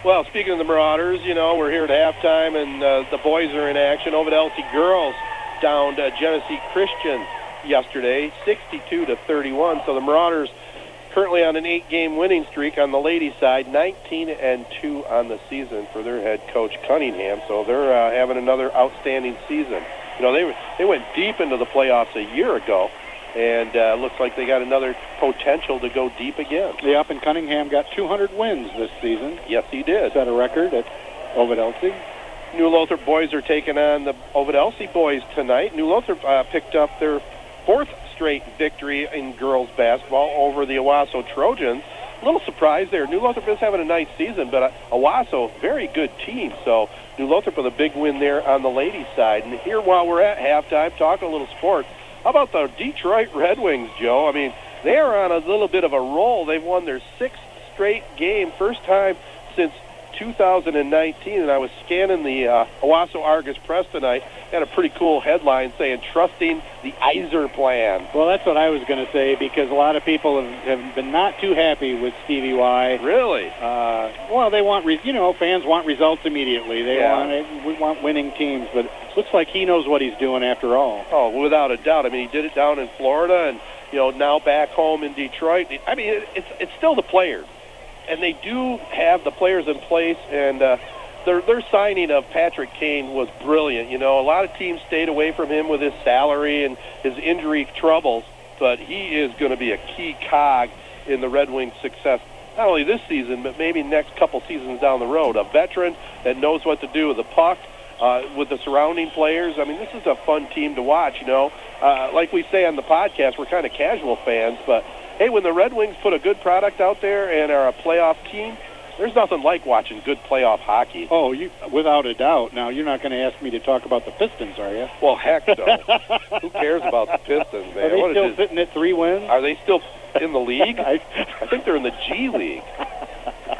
Well, speaking of the Marauders, you know, we're here at halftime, and uh, the boys are in action. Ovid Elsie girls downed uh, Genesee Christian yesterday, 62 to 31. So the Marauders currently on an eight-game winning streak on the ladies' side, 19 and two on the season for their head coach Cunningham. So they're uh, having another outstanding season. You know, they they went deep into the playoffs a year ago, and uh, looks like they got another potential to go deep again. The up and Cunningham got 200 wins this season. Yes, he did. Set a record at Ovid Elsie. New Lothrop boys are taking on the Ovid Elsie boys tonight. New Lothrop uh, picked up their fourth straight victory in girls basketball over the Owosso Trojans. A little surprise there. New Lothrop is having a nice season, but uh, Owosso, very good team. So New Lothrop with a big win there on the ladies' side. And here, while we're at halftime, talking a little sports. How about the Detroit Red Wings, Joe? I mean, they are on a little bit of a roll. They've won their sixth straight game, first time since 2019. And I was scanning the uh, Owosso Argus Press tonight. Had a pretty cool headline saying "Trusting the Yzerplan." Well, that's what I was going to say because a lot of people have, have been not too happy with Stevie Y. Really? Uh, well, they want, re- you know, fans want results immediately. They Yeah. want it, we want winning teams, but it looks like he knows what he's doing after all. Oh, without a doubt. I mean, he did it down in Florida, and you know now back home in Detroit. I mean, it, it's it's still the players. And they do have the players in place, and uh, their their signing of Patrick Kane was brilliant. You know, a lot of teams stayed away from him with his salary and his injury troubles, but he is going to be a key cog in the Red Wings' success. Not only this season, but maybe next couple seasons down the road. A veteran that knows what to do with the puck, uh, with the surrounding players. I mean, this is a fun team to watch. You know, uh, like we say on the podcast, we're kind of casual fans, but hey, when the Red Wings put a good product out there and are a playoff team, there's nothing like watching good playoff hockey. Oh, you without a doubt. Now you're not going to ask me to talk about the Pistons, are you? Well, heck no. (laughs) Who cares about the Pistons, man? Are they What still sitting at three wins? Are they still in the league? I, (laughs) I think they're in the G League.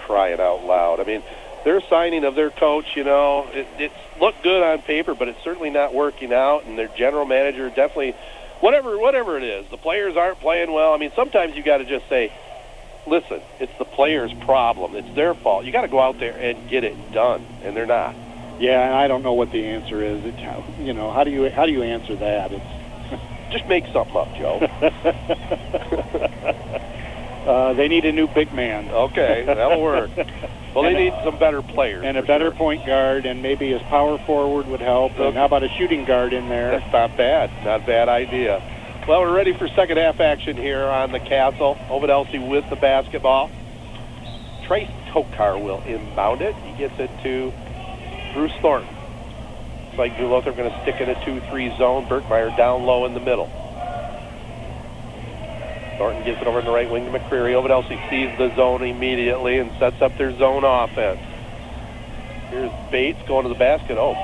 Crying out loud. I mean, their signing of their coach, you know, it, it looked good on paper, but it's certainly not working out. And their general manager definitely, whatever, whatever it is, the players aren't playing well. I mean, sometimes you got to just say, listen, it's the players' problem. It's their fault. You got to go out there and get it done, and they're not. yeah, and I don't know what the answer is. It, you know, how do you how do you answer that? It's Just make something up, Joe. (laughs) uh, they need a new big man. Okay, that'll work. (laughs) Well, they need some better players. and a better sure. point guard, and maybe his power forward would help. And how about a shooting guard in there? That's not bad. Not a bad idea. Well, we're ready for second half action here on the Castle. Ovid Elsie with the basketball. Trace Tokar will inbound it. He gets it to Bruce Thornton. Looks like Lothrop going to stick in a 2-3 zone. Berkmeyer down low in the middle. Thornton gets it over in the right wing to McCreary. Elsie sees the zone immediately and sets up their zone offense. Here's Bates going to the basket. Oh,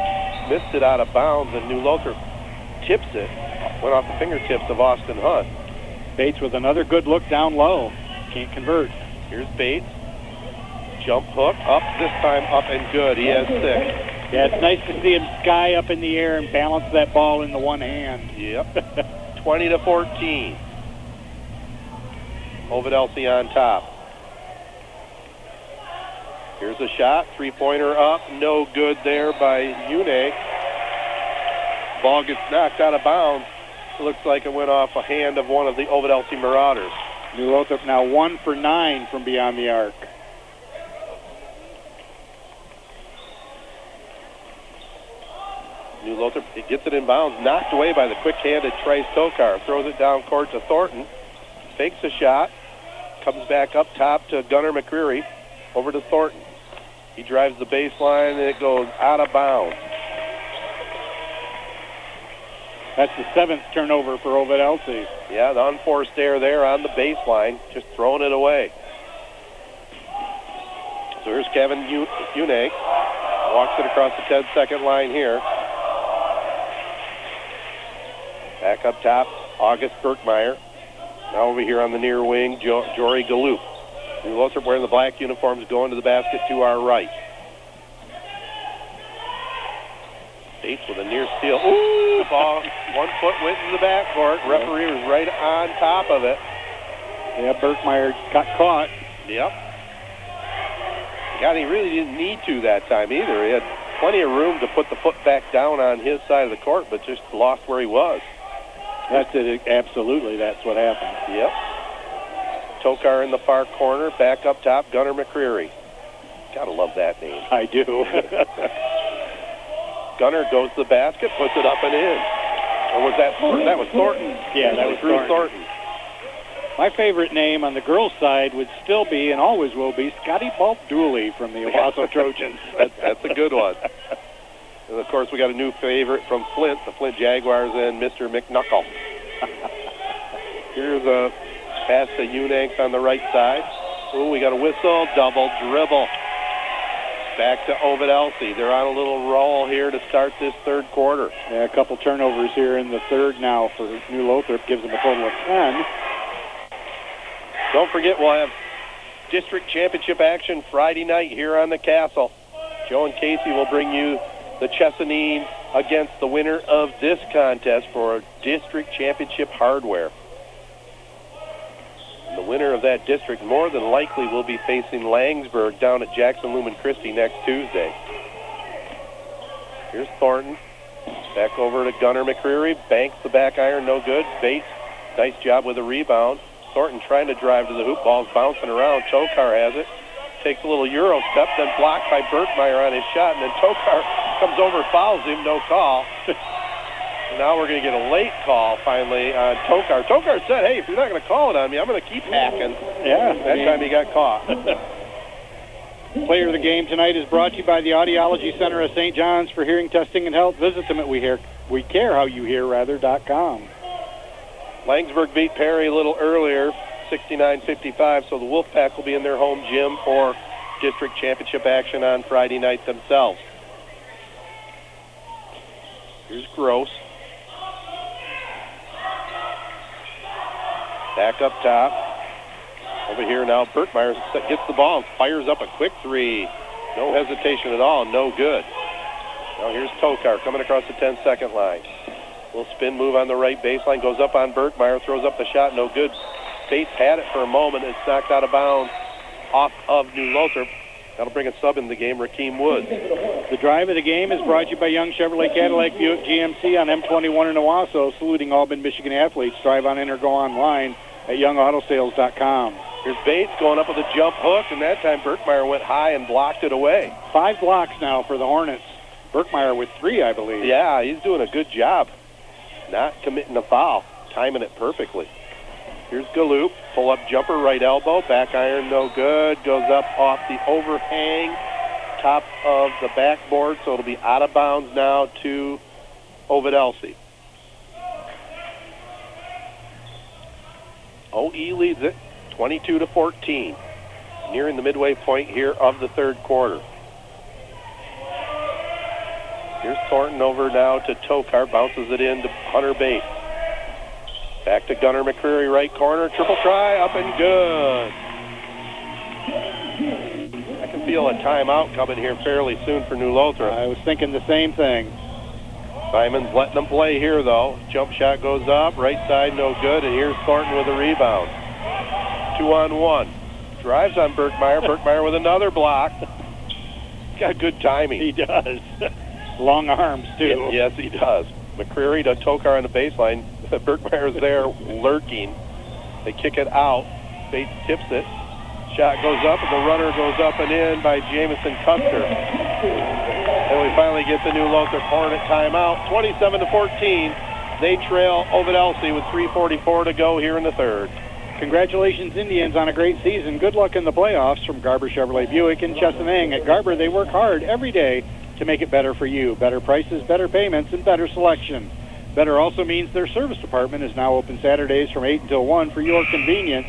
missed it out of bounds, and New Lothrop tips it. Went off the fingertips of Austin Hunt. Bates with another good look down low. Can't convert. Here's Bates. Jump hook up, this time up and good. He has six. Yeah, it's nice to see him sky up in the air and balance that ball in the one hand. Yep. (laughs) 20 to 14. Ovid Elsie on top. Here's a shot. Three pointer up. No good there by Une. Ball gets knocked out of bounds. Looks like it went off a hand of one of the Ovid Elsie Marauders. New Lothrop now one for nine from beyond the arc. New Lothrop gets it in bounds, knocked away by the quick-handed Trace Tokar. Throws it down court to Thornton. Fakes a shot. Comes back up top to Gunnar McCreary. Over to Thornton. He drives the baseline and it goes out of bounds. That's the seventh turnover for Ovid Elsie. Yeah, the unforced error there on the baseline, just throwing it away. So here's Kevin U- Walks it across the 10 second line here. Back up top, August Berkmeyer. Now over here on the near wing, jo- Jory Galoop. Lothrop wearing the black uniforms going to the basket to our right. Bates with a near steal. Ooh, ball. One foot went to the backcourt. Referee was right on top of it. Yeah, Berkmeyer got caught. Yep. God, he really didn't need to that time either. He had plenty of room to put the foot back down on his side of the court, but just lost where he was. That's it. Absolutely, that's what happened. Yep. Tokar in the far corner, back up top, Gunnar McCreary. Gotta love that name. I do. (laughs) (laughs) Gunnar goes to the basket, puts it up and in. Or was that Thornton? That was Thornton. Yeah, that was Drew Thornton. My favorite name on the girls' side would still be, and always will be, Scotty Balt Dooley from the (laughs) Owosso Trojans. That's, that's a good one. And of course, we got a new favorite from Flint, the Flint Jaguars, and Mr. McNuckle. (laughs) Here's a pass to Unanks on the right side. Ooh, we got a whistle, double dribble. Back to Ovid Elsie. They're on a little roll here to start this third quarter. Yeah, a couple turnovers here in the third now for New Lothrop gives them a total of 10. Don't forget, we'll have district championship action Friday night here on the Castle. Joe and Casey will bring you the Chesaning against the winner of this contest for district championship hardware. And the winner of that district more than likely will be facing Laingsburg down at Jackson Lumen Christi next Tuesday. Here's Thornton. Back over to Gunnar McCreary. Banks the back iron, no good. Bates, nice job with the rebound. Thornton trying to drive to the hoop. Ball's bouncing around. Tokar has it. takes a little Euro step, then blocked by Berkmeyer on his shot, and then Tokar comes over, fouls him, no call. (laughs) Now we're going to get a late call finally on Tokar. Tokar said, hey, if you're not going to call it on me, I'm going to keep hacking. Yeah. That time he got caught. (laughs) Player of the game tonight is brought to you by the Audiology Center of St. John's for hearing testing and health. Visit them at we hear we care how you hear rather dot com. Laingsburg beat Perry a little earlier, 69-55, so the Wolfpack will be in their home gym for district championship action on Friday night themselves. Here's Gross. Back up top. Over here now, Berkmeyer gets the ball and fires up a quick three. No hesitation at all, no good. Now here's Tokar coming across the 10-second line. Little spin move on the right baseline, goes up on Berkmeyer, throws up the shot, no good. Bates had it for a moment, it's knocked out of bounds off of New Lothrop. That'll bring a sub in the game, Raheem Woods. The drive of the game is brought to you by Young Chevrolet Cadillac Buick GMC on M21 in Owosso, saluting Albany, Michigan athletes. Drive on in or go online at youngautosales.com. Here's Bates going up with a jump hook, and that time Berkmeyer went high and blocked it away. Five blocks now for the Hornets. Berkmeyer with three, I believe. Yeah, he's doing a good job. Not committing a foul, timing it perfectly. Here's Galoop, pull up jumper, right elbow, back iron, no good. Goes up off the overhang, top of the backboard, so it'll be out of bounds now to Ovid Elsie. OE leads it 22 to 14, nearing the midway point here of the third quarter. Here's Thornton over now to Tokar, bounces it in to Hunter Bates. Back to Gunnar McCreary, right corner, triple try, up and good. I can feel a timeout coming here fairly soon for New Lothrop. I was thinking the same thing. Simon's letting them play here, though. Jump shot goes up, right side no good, and here's Thornton with a rebound. Two on one. Drives on Berkmeyer. Berkmeyer with another block. Got good timing. He does. (laughs) Long arms, too. Yes, he does. McCreary to Tokar on the baseline. (laughs) Berkmeyer's there lurking. They kick it out. Bates tips it. Shot goes up, and the runner goes up and in by Jamison Custer. And we finally get the New Lothrop Hornet timeout. 27 to 14. They trail Ovid Elsie with 3:44 to go here in the third. Congratulations, Indians, on a great season. Good luck in the playoffs from Garber Chevrolet Buick in Chesaning. At Garber, they work hard every day to make it better for you. Better prices, better payments, and better selection. Better also means their service department is now open Saturdays from 8 until 1 for your convenience.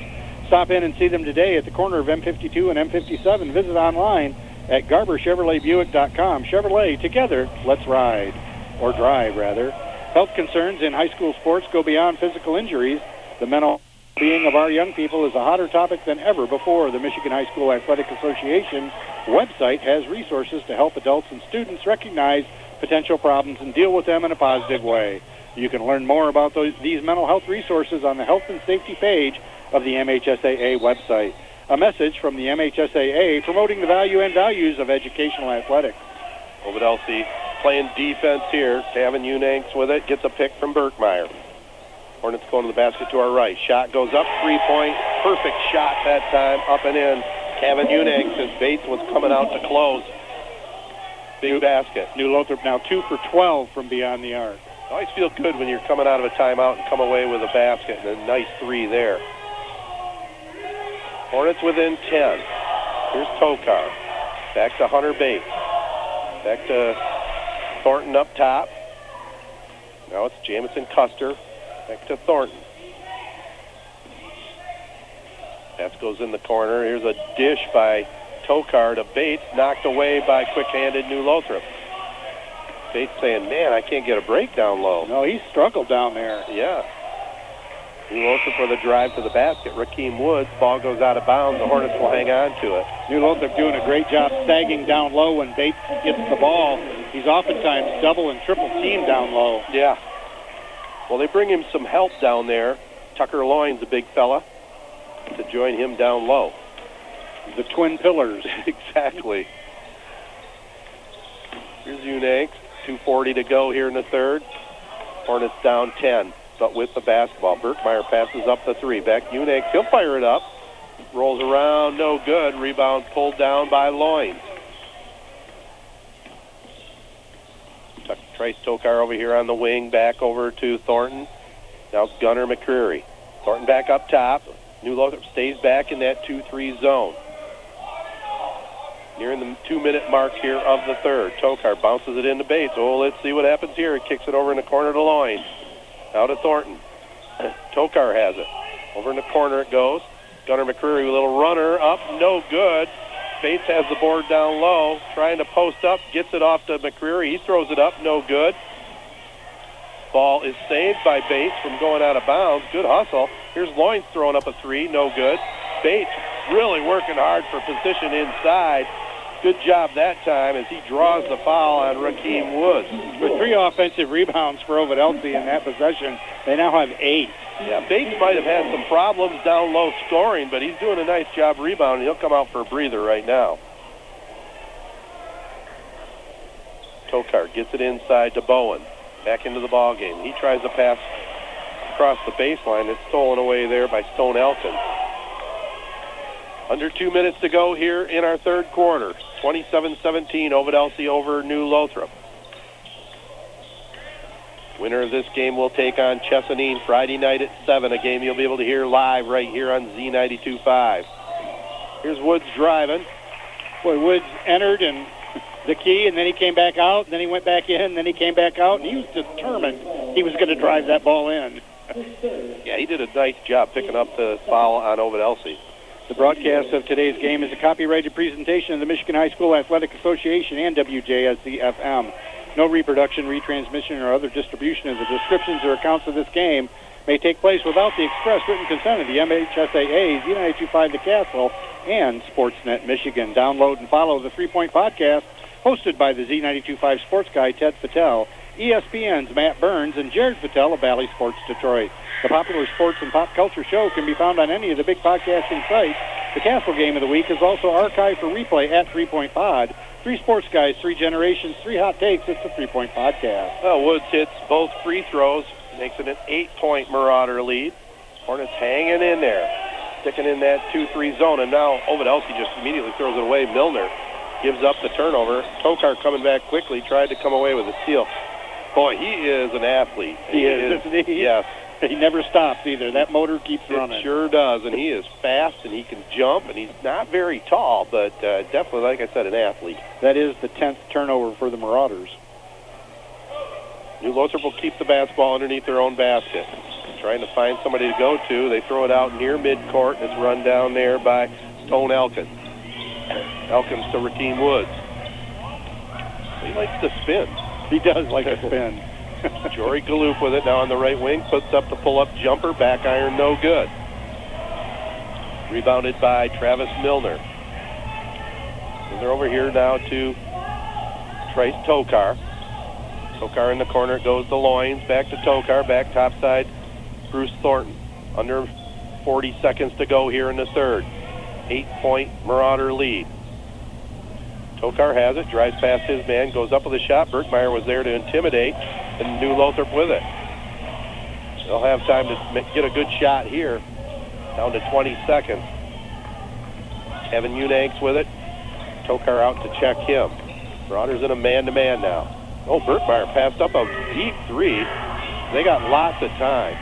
Stop in and see them today at the corner of M52 and M57. Visit online at GarberChevroletBuick.com. Chevrolet, together, let's ride. Or drive, rather. Health concerns in high school sports go beyond physical injuries. The mental being of our young people is a hotter topic than ever before. The Michigan High School Athletic Association website has resources to help adults and students recognize potential problems and deal with them in a positive way. You can learn more about those, these mental health resources on the health and safety page of the MHSAA website. A message from the MHSAA promoting the value and values of educational athletics. Ovid Elsie playing defense here. Kevin Unanks with it. Gets a pick from Berkmeyer. Hornets going to the basket to our right. Shot goes up, three point. Perfect shot that time, up and in. Kevin Unanks as Bates was coming out to close. Big New, basket. New Lothrop now two for 12 from beyond the arc. Always feel good when you're coming out of a timeout and come away with a basket and a nice three there. Hornets within 10. Here's Tokar. Back to Hunter Bates. Back to Thornton up top. Now it's Jamison Custer. Back to Thornton. Pass goes in the corner. Here's a dish by Tokar to Bates, knocked away by quick-handed New Lothrop. Bates saying, man, I can't get a break down low. No, he struggled down there. Yeah. New Lothrop for the drive to the basket. Raheem Woods, ball goes out of bounds. The Hornets will hang on to it. New Lothrop doing a great job sagging down low when Bates gets the ball. He's oftentimes double and triple team down low. Yeah. Well, they bring him some help down there. Tucker Loynes a big fella to join him down low. The twin pillars. (laughs) exactly. Here's Unank. 2.40 to go here in the third. Hornets down 10, but with the basketball. Berkmeyer passes up the three. Back Unank. He'll fire it up. Rolls around, no good. Rebound pulled down by Loynes. Trace Tokar over here on the wing, back over to Thornton. Now Gunnar McCreary. Thornton back up top. New Lothrop stays back in that 2-3 zone. Nearing the two-minute mark here of the third. Tokar bounces it into Bates. Oh, let's see what happens here. He kicks it over in the corner to Loynes. Now to Thornton. (clears throat) Tokar has it. Over in the corner it goes. Gunnar McCreary, little runner up, no good. Bates has the board down low, trying to post up, gets it off to McCreary. He throws it up, no good. Ball is saved by Bates from going out of bounds. Good hustle. Here's Loynes throwing up a three, no good. Bates really working hard for position inside. Good job that time as he draws the foul on Raheem Woods. With three offensive rebounds for Ovid Elsie in that possession, they now have eight. Yeah, Bates might have had some problems down low scoring, but he's doing a nice job rebounding. He'll come out for a breather right now. Tokar gets it inside to Bowen. Back into the ball game. He tries to pass across the baseline. It's stolen away there by Stone Elkins. Under two minutes to go here in our third quarter. 27-17, Ovid Elsie over New Lothrop. Winner of this game will take on Chesaning Friday night at 7, a game you'll be able to hear live right here on Z92.5. Here's Woods driving. Boy, Woods entered and the key, and then he came back out, and then he went back in, and then he came back out, and he was determined he was going to drive that ball in. yeah, he did a nice job picking up the foul on Ovid Elsie. The broadcast of today's game is a copyrighted presentation of the Michigan High School Athletic Association and WJSZ-FM. No reproduction, retransmission, or other distribution of the descriptions or accounts of this game may take place without the express written consent of the MHSAA, Z925 The Castle, and Sportsnet Michigan. Download and follow the Three Point Podcast, hosted by the Z925 sports guy Ted Fattel, ESPN's Matt Burns, and Jared Fattel of Valley Sports Detroit. The popular sports and pop culture show can be found on any of the big podcasting sites. The Castle Game of the Week is also archived for replay at Three Point Pod. Three sports guys, three generations, three hot takes. It's a three point podcast. Well, Woods hits both free throws, makes it an eight point Marauder lead. Hornets hanging in there, sticking in that 2 3 zone. And now Ovid Elsie just immediately throws it away. Milner gives up the turnover. Tokar coming back quickly, tried to come away with a steal. Boy, he is an athlete. He, he is, is he? Yes. (laughs) He never stops either. That motor keeps running. It sure does, and he is fast and he can jump, and he's not very tall, but uh, definitely, like I said, an athlete. That is the tenth turnover for the Marauders. New Lothrop will keep the basketball underneath their own basket, trying to find somebody to go to. They throw it out near midcourt, and it's run down there by Stone Elkins. Elkins to Rakeem Woods. He likes to spin. He does like to spin. (laughs) Jory Galoop with it now on the right wing, puts up the pull-up jumper, back iron, no good. Rebounded by Travis Milner. And they're over here now to Trace Tokar. Tokar in the corner, goes to Loynes, back to Tokar, back topside, Bruce Thornton. Under 40 seconds to go here in the third. Eight-point Marauder lead. Tokar has it, drives past his man, goes up with a shot. Berkmeyer was there to intimidate, and New Lothrop with it. They'll have time to get a good shot here. Down to 20 seconds. Kevin Unanks with it. Tokar out to check him. Marauders in a man-to-man now. Oh, Berkmeyer passed up a deep three. They got lots of time.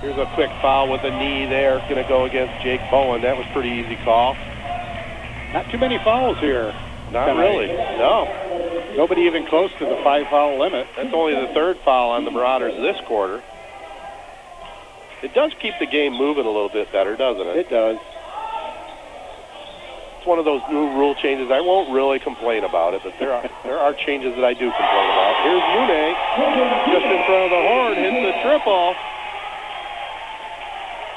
Here's a quick foul with a knee there. Going to go against Jake Bowen. That was pretty easy call. Not too many fouls here. Not really. No. Nobody even close to the five foul limit. That's only the third foul on the Marauders this quarter. It does keep the game moving a little bit better, doesn't it? It does. It's one of those new rule changes. I won't really complain about it, but there are there are changes that I do complain about. Here's Mune, just in front of the horn, hits the triple.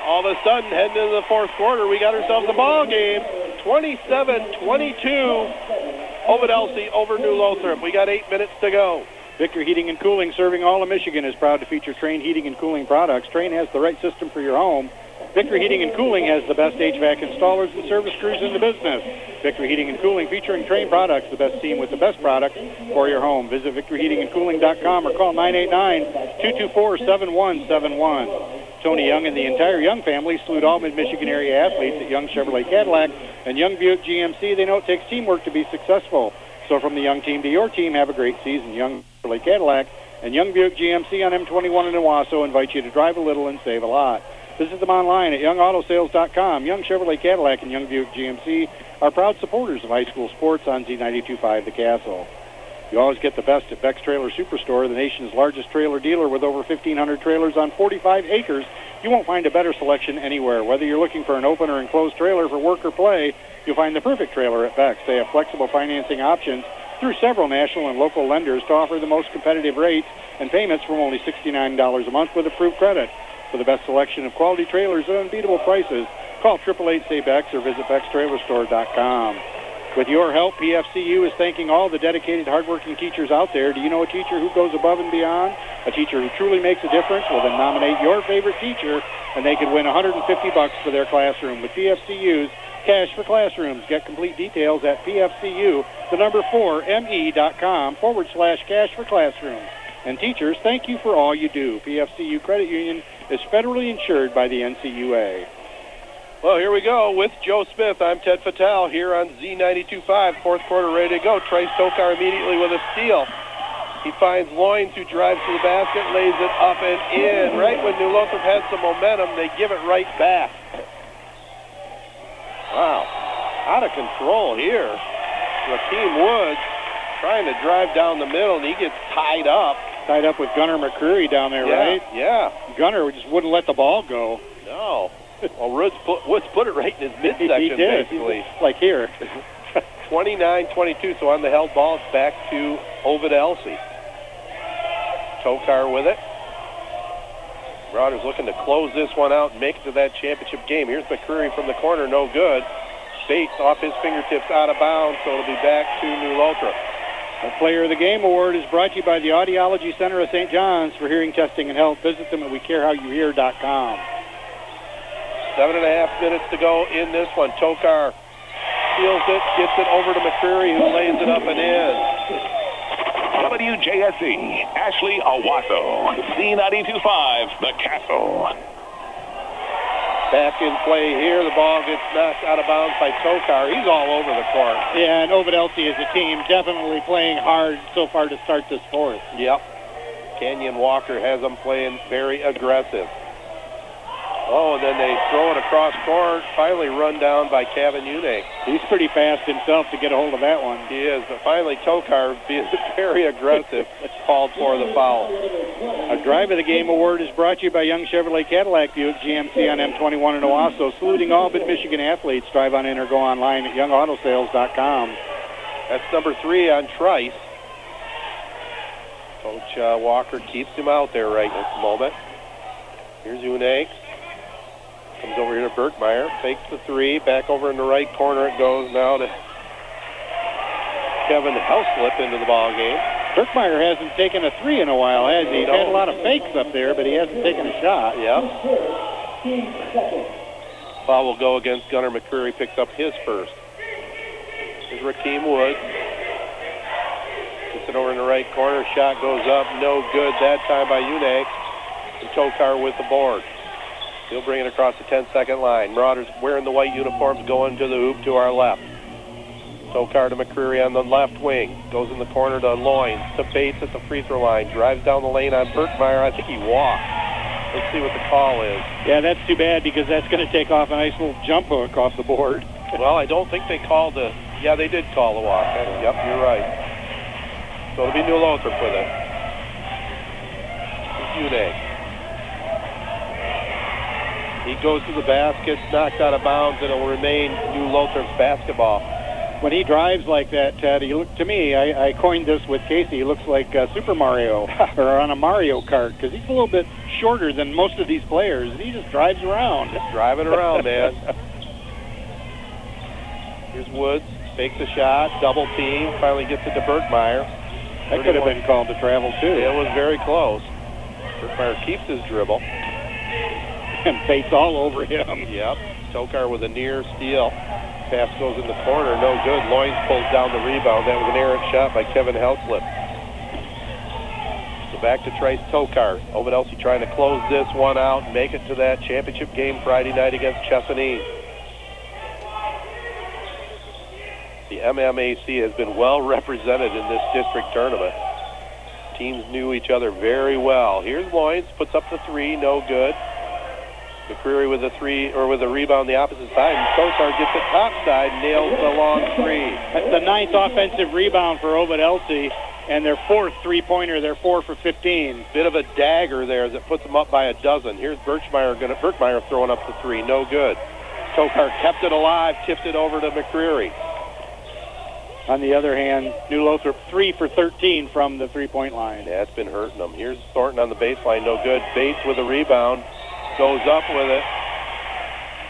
All of a sudden, heading into the fourth quarter, we got ourselves a ball game. 27-22. Ovid Elsie over New Lothrop. We got eight minutes to go. Victor Heating and Cooling, serving all of Michigan, is proud to feature Trane Heating and Cooling products. Trane has the right system for your home. Victor Heating and Cooling has the best HVAC installers and service crews in the business. Victor Heating and Cooling featuring Trane products, the best team with the best products for your home. Visit victorheatingandcooling.com or call 989-224-7171. Tony Young and the entire Young family salute all mid-Michigan area athletes at Young Chevrolet Cadillac and Young Buick GMC. They know it takes teamwork to be successful. So from the Young team to your team, have a great season. Young Chevrolet Cadillac and Young Buick GMC on M21 in Owosso invite you to drive a little and save a lot. Visit them online at youngautosales.com. Young Chevrolet Cadillac and Young Buick GMC are proud supporters of high school sports on Z92.5 The Castle. You always get the best at Beck's Trailer Superstore, the nation's largest trailer dealer with over 1,500 trailers on 45 acres. You won't find a better selection anywhere. Whether you're looking for an open or enclosed trailer for work or play, you'll find the perfect trailer at Beck's. They have flexible financing options through several national and local lenders to offer the most competitive rates and payments from only $69 a month with approved credit. For the best selection of quality trailers at unbeatable prices, call 888-SAY-BEX or visit BecksTrailerStore.com. With your help, PFCU is thanking all the dedicated, hardworking teachers out there. Do you know a teacher who goes above and beyond? A teacher who truly makes a difference? Well, then nominate your favorite teacher, and they could win 150 bucks for their classroom with PFCU's Cash for Classrooms. Get complete details at PFCU, the number 4, ME.com forward slash cash for classrooms. And teachers, thank you for all you do. PFCU Credit Union is federally insured by the NCUA. Well, here we go with Joe Smith. I'm Ted Fattel here on Z92.5. Fourth quarter ready to go. Trey Tokar immediately with a steal. He finds Loynes who drives to the basket, lays it up and in. Right when New Lothrop had some momentum, they give it right back. Wow. Out of control here. Rakeem Woods trying to drive down the middle, and he gets tied up. Tied up with Gunnar McCreary down there, yeah, right? Yeah. Gunnar just wouldn't let the ball go. No. (laughs) Well, Woods put, Woods put it right in his midsection, he did. basically. Like here. (laughs) 29-22, so on the held ball, it's back to Ovid Elsie. Tokar with it. Marauders looking to close this one out and make it to that championship game. Here's McCreary from the corner, no good. Bates off his fingertips out of bounds, so it'll be back to New Lothrop. The Player of the Game Award is brought to you by the Audiology Center of St. John's for hearing testing and health. Visit them at WeCareHowYouHear.com. Seven and a half minutes to go in this one. Tokar steals it, gets it over to McCreary, who lays it up and in. WJSZ, Ashley Owosso, Z92.5, The Castle. Back in play here. The ball gets knocked out of bounds by Tokar. He's all over the court. Yeah, and Ovid Elsie as a team definitely playing hard so far to start this fourth. Yep. Kenyon Walker has them playing very aggressive. Oh, and then they throw it across court. Finally run down by Kevin Unick. He's pretty fast himself to get a hold of that one. He is, but finally Tokar, being (laughs) very aggressive, It's called for the foul. A Drive of the Game Award is brought to you by Young Chevrolet Cadillac Buick GMC on M21 in Owosso, saluting all but Michigan athletes. Drive on in or go online at youngautosales.com. That's number three on Trice. Coach uh, Walker keeps him out there right at the moment. Here's Unick. Comes over here to Berkmeyer. Fakes the three. Back over in the right corner it goes now to Kevin Helslip into the ball game. Berkmeyer hasn't taken a three in a while, has he? He's had a lot of fakes up there, but he hasn't taken a shot. Yep. Foul will go against Gunnar McCreary. Picks up his first. Here's Rakeem Woods. Gets it over in the right corner. Shot goes up. No good that time by Unick. And Tokar with the board. He'll bring it across the 10-second line. Marauders wearing the white uniforms going to the hoop to our left. Tokar to McCreary on the left wing. Goes in the corner to Loynes. To Bates at the free throw line. Drives down the lane on Berkmeyer. I think he walked. Let's see what the call is. Yeah, that's too bad because that's going to take off a nice little jump hook off the board. Well, I don't think they called the... Yeah, they did call the walk. Yep, you're right. So it'll be New Lothrop with it. Unick. He goes to the basket, knocked out of bounds, and it'll remain New Lothrop's basketball. When he drives like that, Ted, he look to me. I, I coined this with Casey. He looks like uh, Super Mario (laughs) or on a Mario Kart because he's a little bit shorter than most of these players, and he just drives around. Just driving around, man. (laughs) Here's Woods, takes a shot, double team, finally gets it to Berkmeyer. That could have been called to travel too. It was very close. Berkmeyer keeps his dribble. And Bates all over him. Yep. Tokar with a near steal. Pass goes in the corner. No good. Loynes pulls down the rebound. That was an errant shot by Kevin Helslip. So back to Trice Tokar. Ovid Elsie trying to close this one out and make it to that championship game Friday night against Chesaning. The MMAC has been well represented in this district tournament. Teams knew each other very well. Here's Loynes, puts up the three, no good. McCreary with a three or with a rebound the opposite side, and Tokar gets it top side, nails the long three. That's the ninth offensive rebound for Ovid Elsie, and their fourth three-pointer. They're four for 15. Bit of a dagger there that puts them up by a dozen. Here's Berkmeyer going to Berkmeyer throwing up the three, no good. Tokar kept it alive, tipped it over to McCreary. On the other hand, New Lothrop three for 13 from the three-point line. Yeah, it's been hurting them. Here's Thornton on the baseline, no good. Bates with a rebound, goes up with it,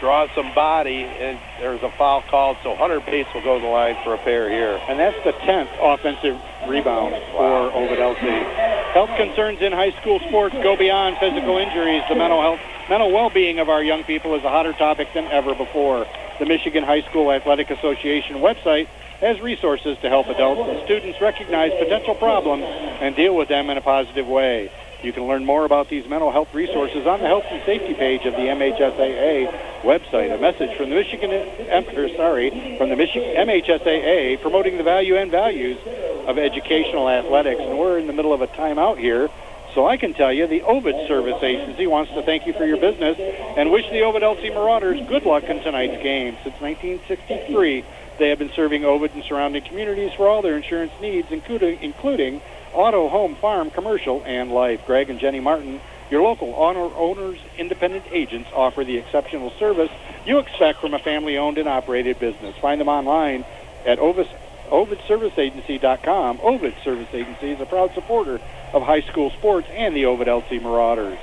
draws some body, and there's a foul called. So Hunter Bates will go to the line for a pair here. And that's the 10th offensive rebound for Ovid Elsie. Health concerns in high school sports go beyond physical injuries. The mental health, mental well-being of our young people is a hotter topic than ever before. The Michigan High School Athletic Association website has resources to help adults and students recognize potential problems and deal with them in a positive way. You can learn more about these mental health resources on the health and safety page of the MHSAA website. A message from the Michigan, or sorry, from the Michigan MHSAA promoting the value and values of educational athletics. And we're in the middle of a timeout here. So I can tell you the Ovid Service Agency wants to thank you for your business and wish the Ovid Elsie Marauders good luck in tonight's game. Since 1963, they have been serving Ovid and surrounding communities for all their insurance needs, including, including auto, home, farm, commercial, and life. Greg and Jenny Martin, your local owner, owners, independent agents, offer the exceptional service you expect from a family-owned and operated business. Find them online at Ovis, OvidServiceAgency.com. Ovid Service Agency is a proud supporter of high school sports and the Ovid Elsie Marauders.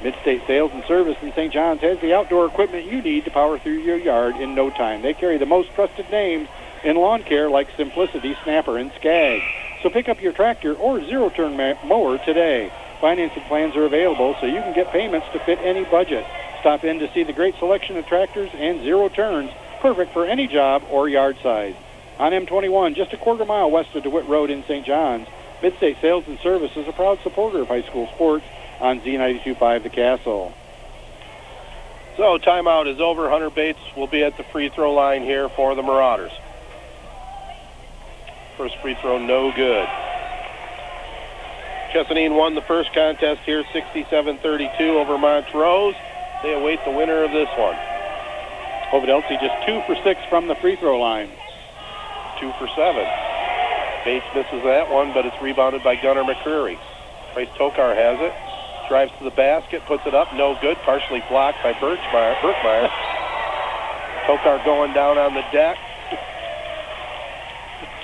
Midstate Sales and Service in St. John's has the outdoor equipment you need to power through your yard in no time. They carry the most trusted names in lawn care like Simplicity, Snapper, and Skag. So pick up your tractor or zero-turn mower today. Financing plans are available so you can get payments to fit any budget. Stop in to see the great selection of tractors and zero turns, perfect for any job or yard size. On M21, just a quarter mile west of DeWitt Road in St. John's, Midstate Sales and Service is a proud supporter of high school sports on Z92.5 The Castle. So timeout is over. Hunter Bates will be at the free throw line here for the Marauders. First free throw, no good. Chesaning won the first contest here, 67-32 over Montrose. They await the winner of this one. Ovid Elsie just two for six from the free throw line. Two for seven. Bates misses that one, but it's rebounded by Gunnar McCreary. Trace Tokar has it. Drives to the basket, puts it up, no good. Partially blocked by Berkmeyer. Berkmeyer. Tokar going down on the deck.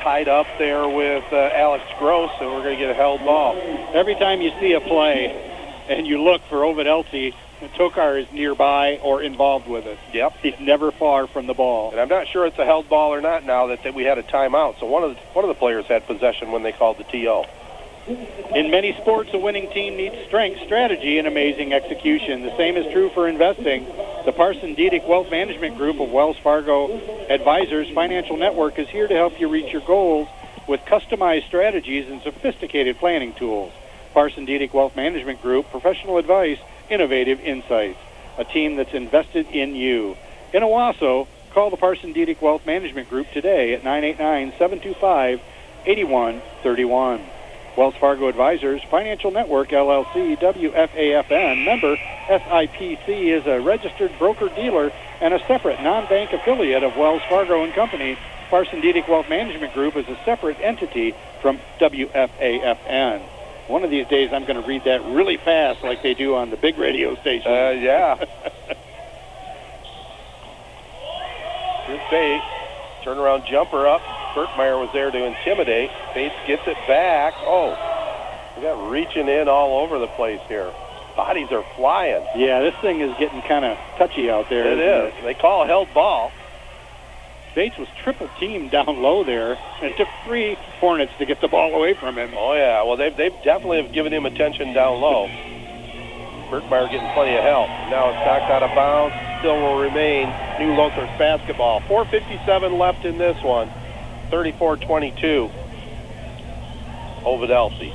Tied up there with uh, Alex Gross, and we're going to get a held ball. Every time you see a play and you look for Ovid Elsie, Tokar is nearby or involved with it. Yep. He's never far from the ball. And I'm not sure it's a held ball or not now that, that we had a timeout. So one of the, one of the players had possession when they called the TO. In many sports, a winning team needs strength, strategy, and amazing execution. The same is true for investing. The Parson Diedick Wealth Management Group of Wells Fargo Advisors Financial Network is here to help you reach your goals with customized strategies and sophisticated planning tools. Parson Diedick Wealth Management Group, professional advice, innovative insights. A team that's invested in you. In Owosso, call the Parson Diedick Wealth Management Group today at 989 725 8131. Wells Fargo Advisors, Financial Network LLC, WFAFN, member SIPC is a registered broker dealer and a separate non-bank affiliate of Wells Fargo and Company. Parson Diedick Wealth Management Group is a separate entity from WFAFN. One of these days, I'm going to read that really fast, like they do on the big radio station. Uh, yeah. (laughs) Here's Bates. Turnaround jumper up. Berkmeyer was there to intimidate. Bates gets it back. Oh, we got reaching in all over the place here. Bodies are flying. Yeah, this thing is getting kind of touchy out there. It is. It? They call a held ball. Bates was triple teamed down low there, and it took three Hornets to get the ball away from him. Oh yeah, well they've they've definitely have given him attention down low. Berkmeyer getting plenty of help. Now it's knocked out of bounds. Still will remain New Lothrop's basketball. 4:57 left in this one. 34-22 Ovid Elsie.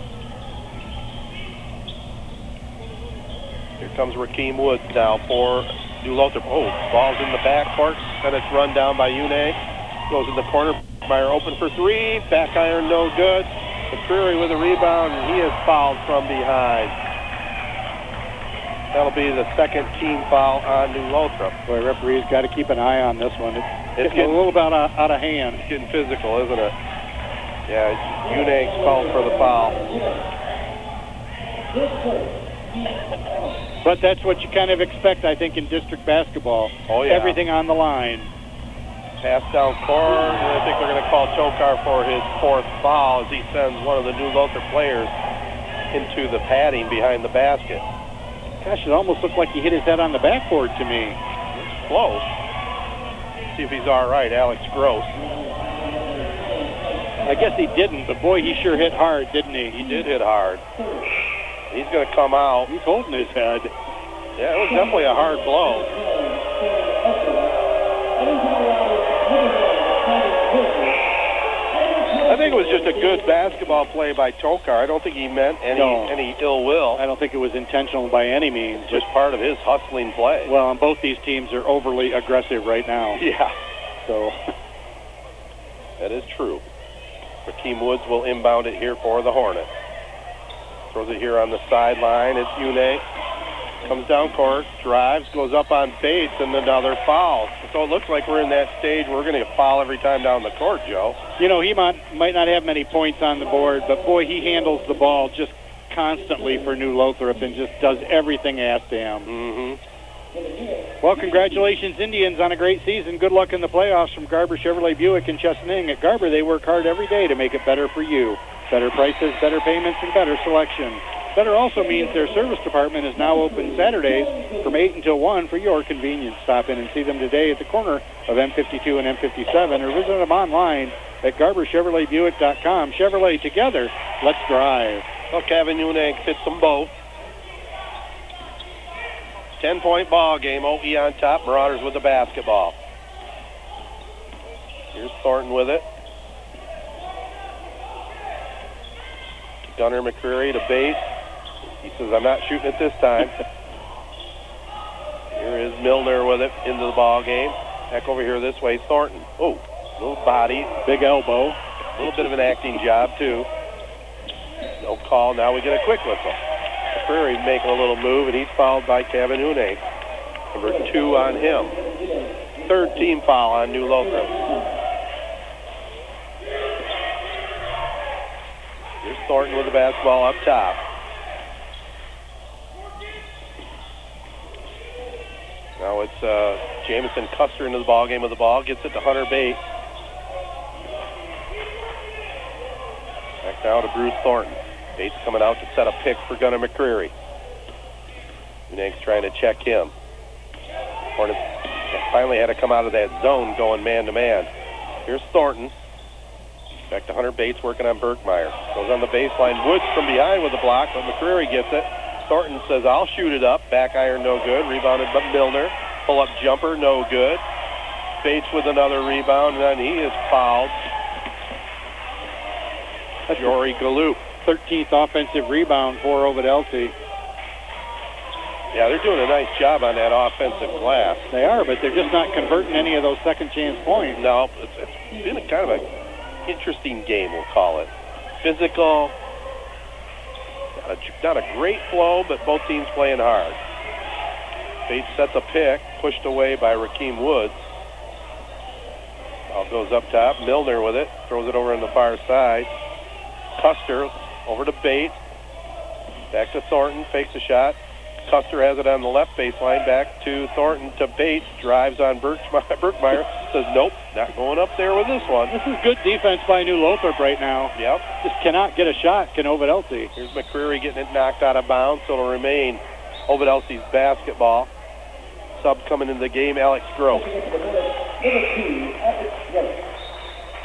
Here comes Rakeem Woods now for New Lothrop. Oh, ball's in the backcourt, and it's run down by Une. Goes in the corner. Meyer open for three. Back iron, no good. McCreary with a rebound, and he is fouled from behind. That'll be the second team foul on New Lothrop. Boy, referee's got to keep an eye on this one. It's, It's getting, getting- a little bit out of, out of hand. It's getting physical, isn't it? Yeah, Unangst's called for the foul. But that's what you kind of expect, I think, in district basketball. Oh, yeah. Everything on the line. Pass down court, and I think they're going to call Tokar for his fourth foul as he sends one of the New Lothrop players into the padding behind the basket. Gosh, it almost looked like he hit his head on the backboard to me. It's close. See if he's all right, Alex Gross. I guess he didn't, but boy, he sure hit hard, didn't he? He did hit hard. He's going to come out. He's holding his head. Yeah, it was definitely a hard blow. Think it was just a good basketball play by Tokar. I don't think he meant any No. any ill will. I don't think it was intentional by any means. Just part of his hustling play. Well, and both these teams are overly aggressive right now. Yeah, So (laughs) that is true. Rakeem Woods will inbound it here for the Hornets. Throws it here on the sideline. It's Une. Comes down court, drives, goes up on Bates, and another foul. So it looks like we're in that stage where we're going to foul every time down the court, Joe. You know, he might, might not have many points on the board, but boy, he handles the ball just constantly for New Lothrop and just does everything asked to him. Mm-hmm. Well, congratulations, Indians, on a great season. Good luck in the playoffs from Garber Chevrolet Buick in Chesaning. At Garber, they work hard every day to make it better for you. Better prices, better payments, and better selection. Better also means their service department is now open Saturdays from 8 until 1 for your convenience. Stop in and see them today at the corner of M52 and M57 or visit them online at GarberChevroletBuick.com. Chevrolet together, let's drive. Well, Kevin Unangst hits them both. 10 point ball game. OE on top. Marauders with the basketball. Here's Thornton with it. Gunnar McCreary to base. He says, I'm not shooting it this time. (laughs) here is Milner with it into the ball game. Back over here this way. Thornton. Oh, little body. Big elbow. A little bit of an acting job, too. No call. Now we get a quick whistle. Prairie making a little move, and he's fouled by Kevin Une. Number two on him. Third team foul on New Lothrop. Here's Thornton with the basketball up top. Now it's uh, Jamison Custer into the ball game with the ball. Gets it to Hunter Bates. Back now to Bruce Thornton. Bates coming out to set a pick for Gunnar McCreary. Unangst's trying to check him. Hornets finally had to come out of that zone going man to man. Here's Thornton. Back to Hunter Bates working on Berkmeyer. Goes on the baseline. Woods from behind with a block, but McCreary gets it. Thornton says, I'll shoot it up. Back iron, no good. Rebounded by Milner. Pull up jumper, no good. Bates with another rebound, and then he is fouled. Jory Galoop. 13th offensive rebound for Ovid Elsie. Yeah, they're doing a nice job on that offensive glass. They are, but they're just not converting any of those second chance points. No, it's, it's been a kind of an interesting game, we'll call it. Physical, a, not a great flow, but both teams playing hard. Bates sets a pick, pushed away by Rakeem Woods. Ball goes up top. Milner with it, throws it over on the far side. Custer over to Bates. Back to Thornton, fakes a shot. Custer has it on the left baseline. Back to Thornton to Bates. Drives on Berkmeyer. (laughs) Berkmeyer says, nope, not going up there with this one. This is good defense by New Lothrop right now. Yep. Just cannot get a shot, can Ovid Elsie. Here's McCreary getting it knocked out of bounds, so it'll remain Ovid Elsie's basketball. Sub coming into the game, Alex Gross.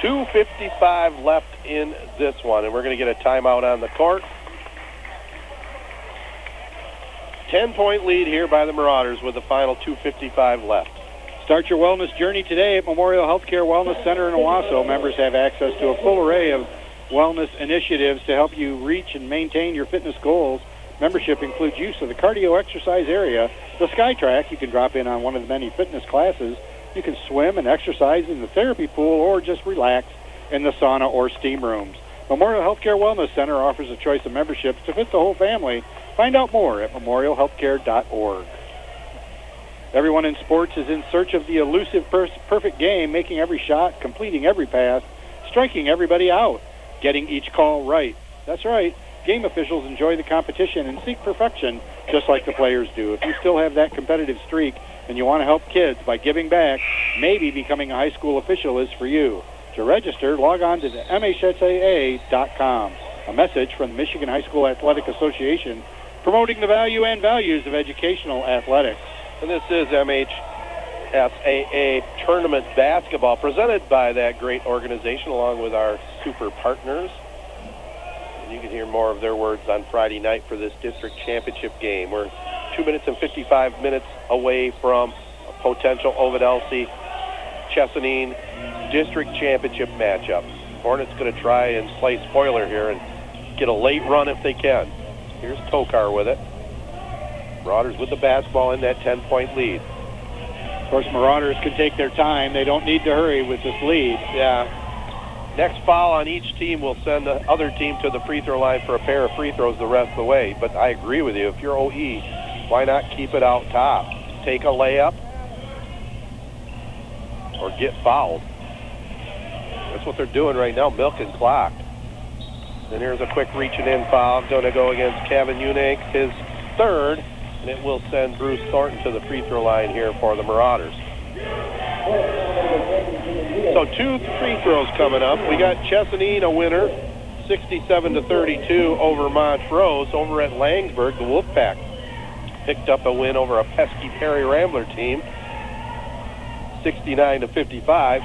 2.55 left in this one, and we're going to get a timeout on the court. 10 point lead here by the Marauders with the final 2.55 left. Start your wellness journey today at Memorial Healthcare Wellness Center in Owosso. Members have access to a full array of wellness initiatives to help you reach and maintain your fitness goals. Membership includes use of the cardio exercise area, the SkyTrack. You can drop in on one of the many fitness classes. You can swim and exercise in the therapy pool or just relax in the sauna or steam rooms. Memorial Healthcare Wellness Center offers a choice of memberships to fit the whole family. Find out more at memorialhealthcare.org. Everyone in sports is in search of the elusive perfect game, making every shot, completing every pass, striking everybody out, getting each call right. That's right. Game officials enjoy the competition and seek perfection just like the players do. If you still have that competitive streak and you want to help kids by giving back, maybe becoming a high school official is for you. To register, log on to the MHSAA.com. A message from the Michigan High School Athletic Association promoting the value and values of educational athletics. And this is MHSAA Tournament Basketball presented by that great organization along with our super partners. And you can hear more of their words on Friday night for this district championship game. We're two minutes and 55 minutes away from a potential Ovid Elsie Chesaning district championship matchup. Hornets going to try and play spoiler here and get a late run if they can. Here's Tokar with it. Marauders with the basketball in that 10-point lead. Of course, Marauders can take their time. They don't need to hurry with this lead. Yeah. Next foul on each team will send the other team to the free throw line for a pair of free throws the rest of the way. But I agree with you. If you're OE, why not keep it out top? Take a layup or get fouled. That's what they're doing right now, milking clock. And here's a quick reaching in foul. Going to go against Kevin Unick, his third, and it will send Bruce Thornton to the free throw line here for the Marauders. So two free throws coming up. We got Chesaning, a winner, 67 to 32 over Montrose. Over at Laingsburg, the Wolfpack picked up a win over a pesky Perry Rambler team, 69 to 55.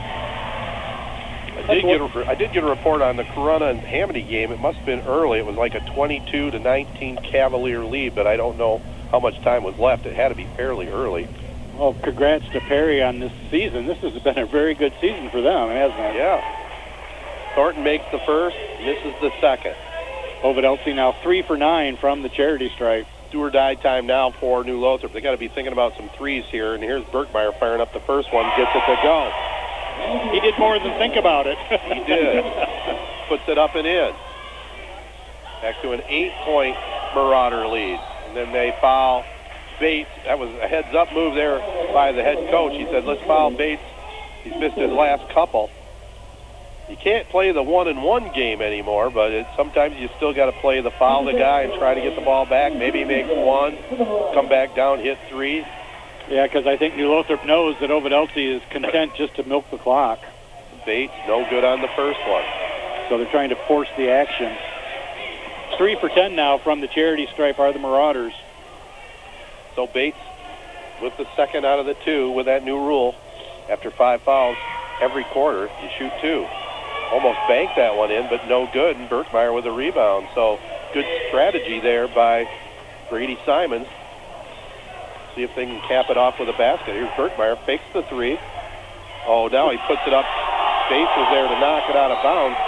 I did, get a, I did get a report on the Corunna and Hamady game. It must have been early. It was like a 22 to 19 Cavalier lead, but I don't know how much time was left. It had to be fairly early. Well, congrats to Perry on this season. This has been a very good season for them, hasn't it? Yeah. Thornton makes the first, misses the second. Ovid Elsie now three for nine from the charity stripe. Do or die time now for New Lothrop. They got to be thinking about some threes here, and here's Berkmeyer firing up the first one, gets it to go. He did more than think about it. he did. (laughs) Puts it up and in. Back to an eight-point Marauder lead. And then they foul Bates. That was a heads-up move there by the head coach. He said, let's foul Bates. He's missed his last couple. You can't play the one-and-one game anymore, but it, sometimes you still got to play the foul the guy and try to get the ball back. Maybe make one, come back down, hit three. Yeah, because I think New Lothrop knows that Ovid Elsie is content just to milk the clock. Bates, no good on the first one. So they're trying to force the action. Three for ten now from the charity stripe are the Marauders. So Bates with the second out of the two with that new rule. After five fouls every quarter, you shoot two. Almost banked that one in, but no good. And Berkmeyer with a rebound. So good strategy there by Brady Simons. See if they can cap it off with a basket. Here's Berkmeyer, fakes the three. Oh, now he puts it up. Bates was there to knock it out of bounds.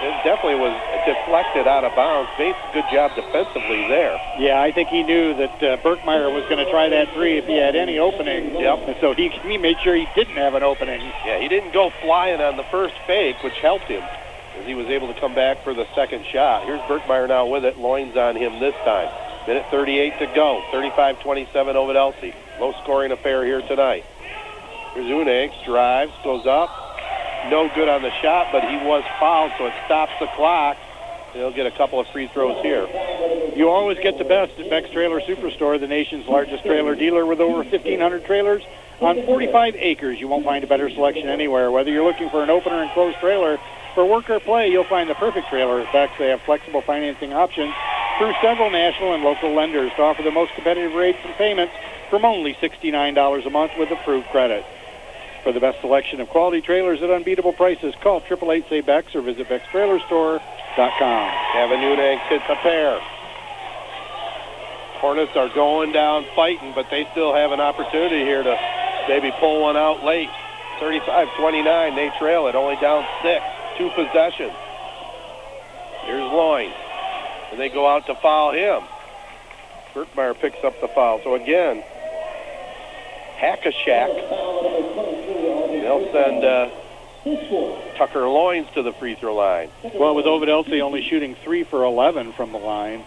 It definitely was deflected out of bounds. Bates, good job defensively there. Yeah, I think he knew that uh, Berkmeyer was going to try that three if he had any opening. Yep. And so he, he made sure he didn't have an opening. Yeah, he didn't go flying on the first fake, which helped him as he was able to come back for the second shot. Here's Berkmeyer now with it. Loynes on him this time. Minute 38 to go. 35-27 over Elsie. Low scoring affair here tonight. Here's drives, goes up. No good on the shot, but he was fouled, so it stops the clock. He'll get a couple of free throws here. You always get the best at Beck's Trailer Superstore, the nation's largest trailer dealer with over 1,500 trailers on 45 acres. You won't find a better selection anywhere. Whether you're looking for an open or enclosed trailer, for work or play, you'll find the perfect trailer at Beck's. They have flexible financing options through several national and local lenders to offer the most competitive rates and payments from only $69 a month with approved credit. For the best selection of quality trailers at unbeatable prices, call 888-SAY-BEX or visit BecksTrailerStore.com. Kevin Unangst hits a pair. Hornets are going down fighting, but they still have an opportunity here to maybe pull one out late. 35-29, they trail it, only down six, two possessions. Here's Loin. And they go out to foul him. Berkmeyer picks up the foul. So again, Hack-a-Shack. They'll send uh, Tucker Loynes to the free throw line. Well, with Ovid Elsie only shooting 3 for 11 from the line,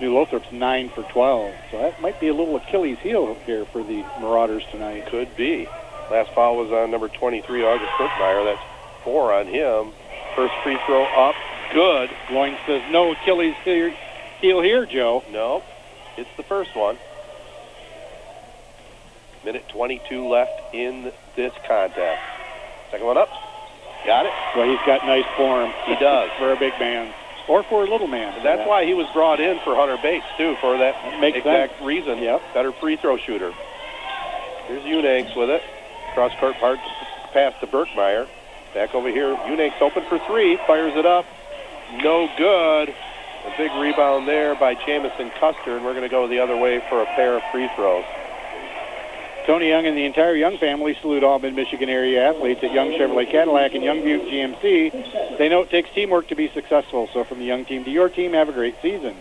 New Lothrop's 9 for 12. So that might be a little Achilles heel here for the Marauders tonight. Could be. Last foul was on number 23, August Berkmeyer. That's four on him. First free throw up. Good. Loynes says no Achilles heel here, Joe. No. It's the first one. Minute 22 left in this contest. Second one up. Got it. Well, he's got nice form. He does. (laughs) for a big man. Or for a little man. That's why he was brought in for Hunter Bates, too, for that, That makes exact sense. reason. Yep. Better free throw shooter. Here's Unangst with it. Cross court part pass to Berkmeyer. Back over here. Unangst open for three. Fires it up. No good. A big rebound there by Jamison Custer, and we're going to go the other way for a pair of free throws. Tony Young and the entire Young family salute all mid-Michigan area athletes at Young Chevrolet Cadillac and Young Buick GMC. They know it takes teamwork to be successful, so from the Young team to your team, have a great season.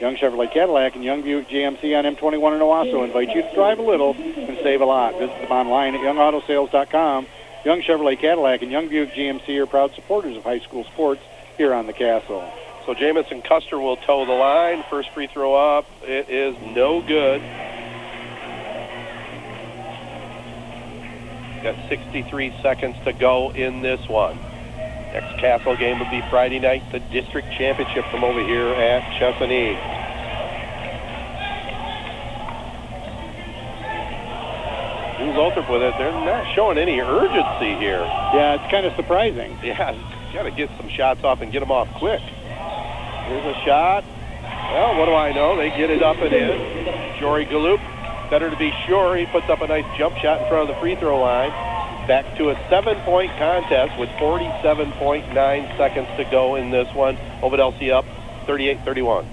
Young Chevrolet Cadillac and Young Buick GMC on M21 in Owosso invite you to drive a little and save a lot. Visit them online at youngautosales.com. Young Chevrolet Cadillac and Young Buick GMC are proud supporters of high school sports here on the Castle. So Jamison Custer will toe the line. First free throw up. It is no good. Got 63 seconds to go in this one. Next Castle game will be Friday night, the district championship from over here at Chesaning. New Lothrop with it. They're not showing any urgency here. Yeah, it's kind of surprising. Yeah, got to get some shots off and get them off quick. Here's a shot. Well, what do I know? They get it up and in. Jory Galoop, better to be sure. He puts up a nice jump shot in front of the free throw line. Back to a seven-point contest with 47.9 seconds to go in this one. Ovid Elsie up 38-31.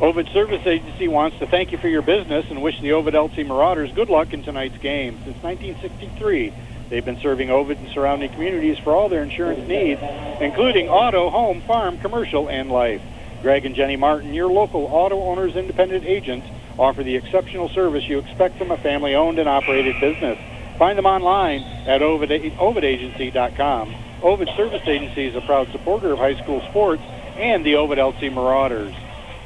Ovid Service Agency wants to thank you for your business and wish the Ovid Elsie Marauders good luck in tonight's game. Since 1963, they've been serving Ovid and surrounding communities for all their insurance needs, including auto, home, farm, commercial, and life. Greg and Jenny Martin, your local auto owners independent agents, offer the exceptional service you expect from a family-owned and operated business. Find them online at ovid, ovidagency.com. Ovid Service Agency is a proud supporter of high school sports and the Ovid Elsie Marauders.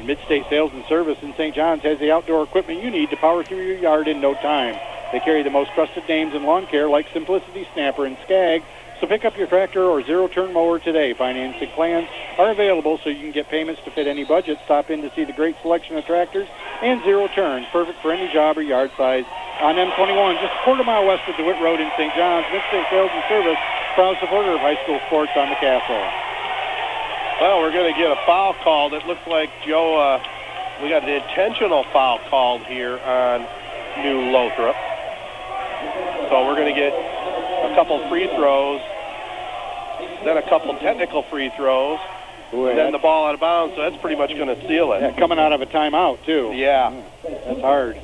Midstate Sales and Service in St. John's has the outdoor equipment you need to power through your yard in no time. They carry the most trusted names in lawn care like Simplicity, Snapper, and Skag. So pick up your tractor or zero-turn mower today. Financing plans are available so you can get payments to fit any budget. Stop in to see the great selection of tractors and zero turns, perfect for any job or yard size. On M21, just a quarter mile west of DeWitt Road in St. John's, Midstate Sales and Service, proud supporter of high school sports on the castle. Well, we're going to get a foul called. It looks like, Joe, uh, we got an intentional foul called here on New Lothrop. So we're going to get a couple free throws, then a couple technical free throws, and then the ball out of bounds. So that's pretty much going to seal it. Yeah, coming out of a timeout, too. Yeah. That's hard.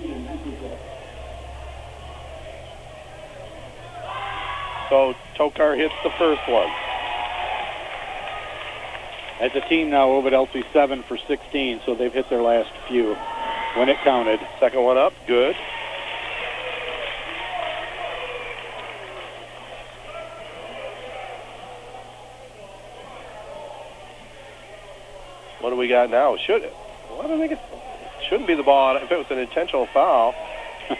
So Tokar hits the first one. As a team now, Ovid Elsie 7 for 16, so they've hit their last few when it counted. Second one up, good. What do we got now? Should it? Well, I don't think it shouldn't be the ball if it was an intentional foul. (laughs)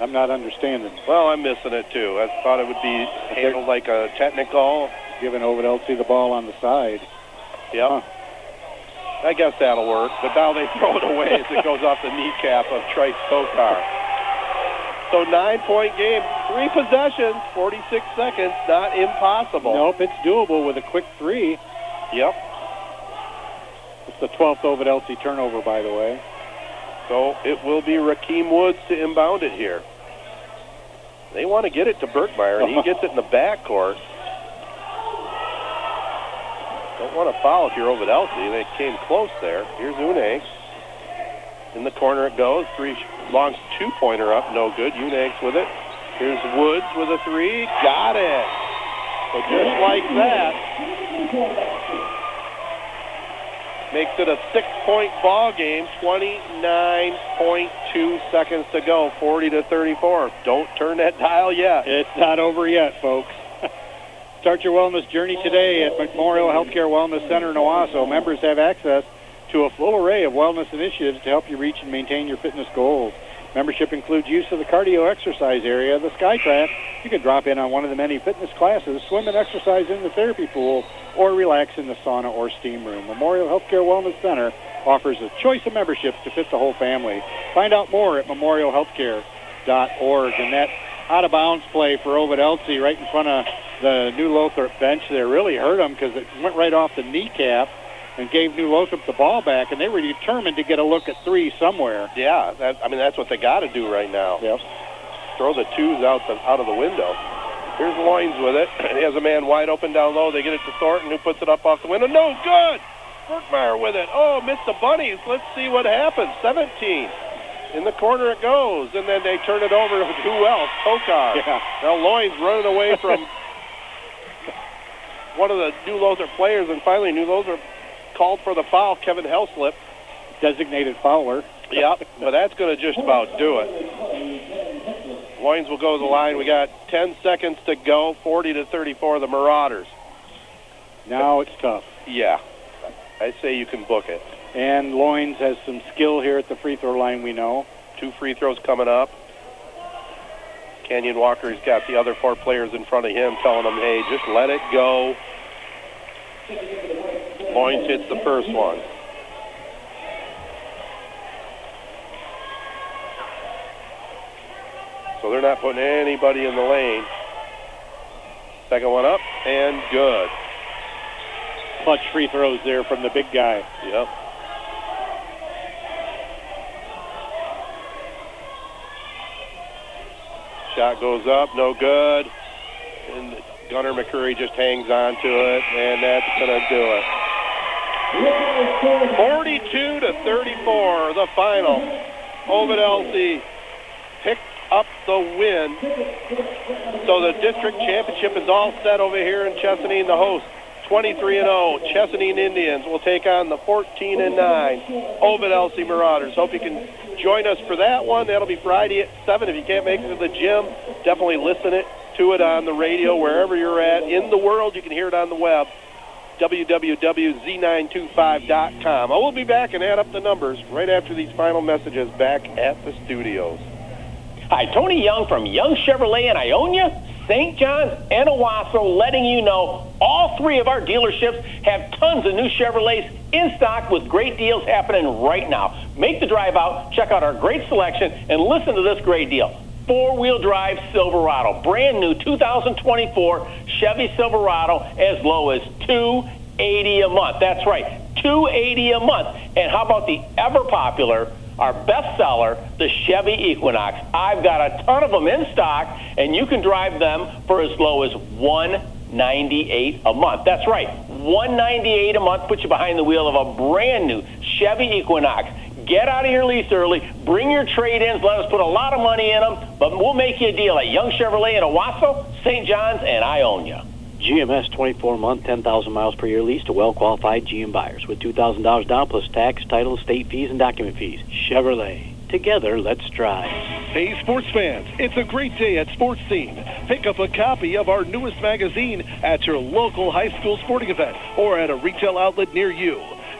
I'm not understanding. Well, I'm missing it too. I thought it would be handled like a technical. Giving Ovid Elsie the ball on the side. Yep. I guess that'll work. But now they (laughs) throw it away as it goes off the kneecap of Trice Tokar. So nine-point game, three possessions, 46 seconds, not impossible. Nope, it's doable with a quick three. Yep. It's the 12th Ovid Elsie turnover, by the way. So it will be Rakeem Woods to inbound it here. They want to get it to Berkmeyer, and he gets it in the backcourt. Don't want to foul if you're Ovid Elsie. They came close there. Here's Unangst. In the corner it goes. Three long two-pointer up, no good. Unangst with it. Here's Woods with a three. Got it. So just like that, makes it a six-point ball game. 29.2 seconds to go. 40 to 34. Don't turn that dial yet. It's not over yet, folks. (laughs) Start your wellness journey today at Memorial Healthcare Wellness Center in Owosso. Members have access to a full array of wellness initiatives to help you reach and maintain your fitness goals. Membership includes use of the cardio exercise area, the Skycraft. You can drop in on one of the many fitness classes, swim and exercise in the therapy pool, or relax in the sauna or steam room. Memorial Healthcare Wellness Center offers a choice of memberships to fit the whole family. Find out more at memorialhealthcare.org. And that out of bounds play for Ovid Elsie right in front of the New Lothrop bench there really hurt him because it went right off the kneecap and gave New Lothrop the ball back, and they were determined to get a look at three somewhere. Yeah, that, I mean that's what they got to do right now. Yep. Throw the twos out the out of the window. Here's Loynes with it. He has a man wide open down low. They get it to Thornton, who puts it up off the window. No good. Berkmeyer with it. Oh, missed the bunnies. Let's see what happens. 17. In the corner it goes, and then they turn it over to who else? Tokar. Yeah. Now Loynes running away from (laughs) one of the New Lothrop players, and finally New Lothrop called for the foul. Kevin Helslip. Designated fouler. Yep, (laughs) but that's going to just about do it. Loynes will go to the line. We got 10 seconds to go. 40 to 34, the Marauders. Now it's tough. Yeah, I say you can book it. And Loynes has some skill here at the free throw line, we know. Two free throws coming up. Kenyon Walker's got the other four players in front of him telling them, hey, just let it go. Loynes hits the first one. So they're not putting anybody in the lane. Second one up and good. Clutch free throws there from the big guy. Yep. Shot goes up, no good. And Gunnar McCreary just hangs on to it, and that's going to do it. 42 to 34, the final. Ovid Elsie picked up the win. So the district championship is all set over here in Chesaning, the host. 23 and 0. Chesaning Indians will take on the 14 and 9 Ovid Elsie Marauders. Hope you can join us for that one. That'll be Friday at 7. If you can't make it to the gym, definitely listen it to it on the radio wherever you're at in the world. You can hear it on the web www.z925.com. I will be back and add up the numbers right after these final messages back at the studios. Hi, Tony Young from Young Chevrolet in Ionia, St. John's, and Owosso, letting you know all three of our dealerships have tons of new Chevrolets in stock with great deals happening right now. Make the drive out, check out our great selection, and listen to this great deal. Four-wheel drive Silverado, brand new 2024 Chevy Silverado, as low as 280 a month. That's right, 280 a month. And how about the ever popular our bestseller, the Chevy Equinox. I've got a ton of them in stock, and you can drive them for as low as 198 a month. That's right, 198 a month puts you behind the wheel of a brand new Chevy Equinox. Get out of your lease early. Bring your trade-ins. Let us put a lot of money in them, but we'll make you a deal at Young Chevrolet in Owosso, St. John's, and Ionia. GMS 24 month, 10,000 miles per year lease to well qualified GM buyers with $2,000 down plus tax, title, state fees, and document fees. Chevrolet. Together, let's drive. Hey, sports fans, it's a great day at Sports Scene. Pick up a copy of our newest magazine at your local high school sporting event or at a retail outlet near you.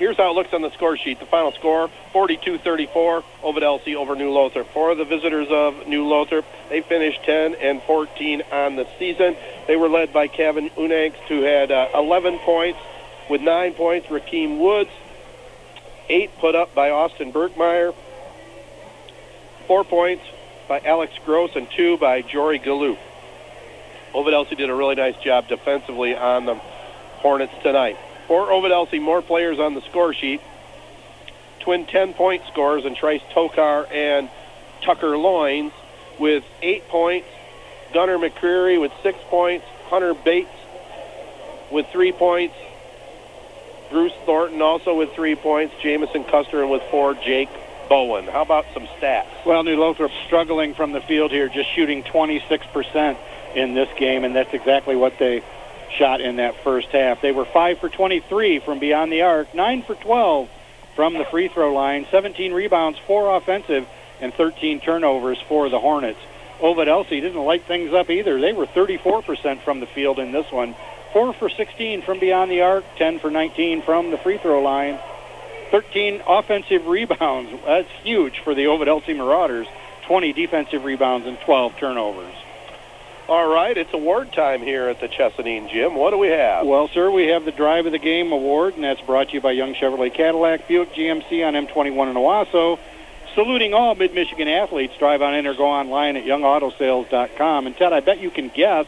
here's how it looks on the score sheet. The final score, 42-34, Ovid Elsie over New Lothrop. For the visitors of New Lothrop, they finished 10 and 14 on the season. They were led by Kevin Unangst, who had uh, 11 points. With nine points, Rakeem Woods. Eight put up by Austin Berkmeyer. Four points by Alex Gross and two by Jory Galoo. Ovid Elsie did a really nice job defensively on the Hornets tonight. For Ovid Elsie, more players on the score sheet. twin 10 point scores in Trice Tokar and Tucker Loynes with eight points. Gunnar McCreary with six points. Hunter Bates with three points. Bruce Thornton also with three points. Jamison Custer with four. Jake Bowen. How about some stats? Well, New Lothrop struggling from the field here, just shooting 26% in this game, and that's exactly what they shot in that first half. They were 5 for 23 from beyond the arc, 9 for 12 from the free throw line, 17 rebounds, 4 offensive, and 13 turnovers for the Hornets. Ovid Elsie didn't light things up either. They were 34% from the field in this one, 4 for 16 from beyond the arc, 10 for 19 from the free throw line, 13 offensive rebounds. That's huge for the Ovid Elsie Marauders, 20 defensive rebounds, and 12 turnovers. All right, it's award time here at the Chesaning Gym. What do we have? Well, sir, we have the Drive of the Game award, and that's brought to you by Young Chevrolet Cadillac, Buick GMC on M21 in Owosso. Saluting all Mid Michigan athletes, drive on in or go online at youngautosales.com. And Ted, I bet you can guess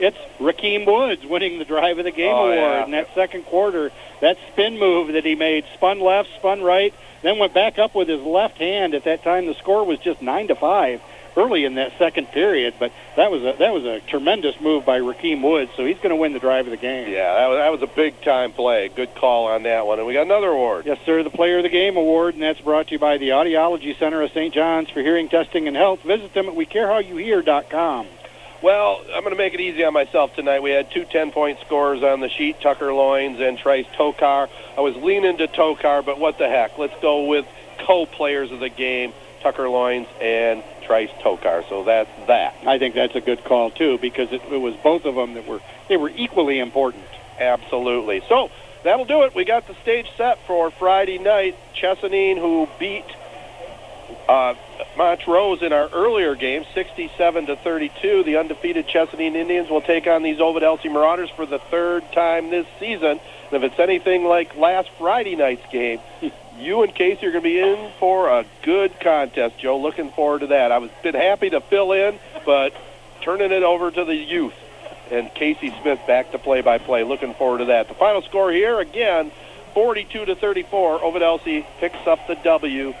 it's Rakeem Woods winning the Drive of the Game Oh, award yeah. in that second quarter. That spin move that he made, spun left, spun right, then went back up with his left hand. At that time, the score was just nine to five early in that second period. But that was a that was a tremendous move by Rakeem Woods. So he's going to win the Drive of the Game. Yeah, that was, that was a big time play. Good call on that one. And we got another award. Yes, sir. The Player of the Game award, and that's brought to you by the Audiology Center of St. John's for hearing testing and health. Visit them at wecarehowyouhear.com. Well, I'm going to make it easy on myself tonight. We had two 10 point scorers on the sheet Tucker Loynes and Trice Tokar. I was leaning to Tokar, but what the heck? Let's go with co players of the game Tucker Loynes and Trice Tokar. So that's that. I think that's a good call too because it, it was both of them that were they were equally important. Absolutely. So that'll do it. We got the stage set for Friday night. Chesaning, who beat uh, Montrose in our earlier game, 67 to 32. The undefeated Chesaning Indians will take on these Ovid Elsie Marauders for the third time this season. And if it's anything like last Friday night's game, (laughs) you and Casey are going to be in for a good contest, Joe. Looking forward to that. I was been happy to fill in, but turning it over to the youth and Casey Smith back to play-by-play. Looking forward to that. The final score here again, 42 to 34. Ovid picks up the W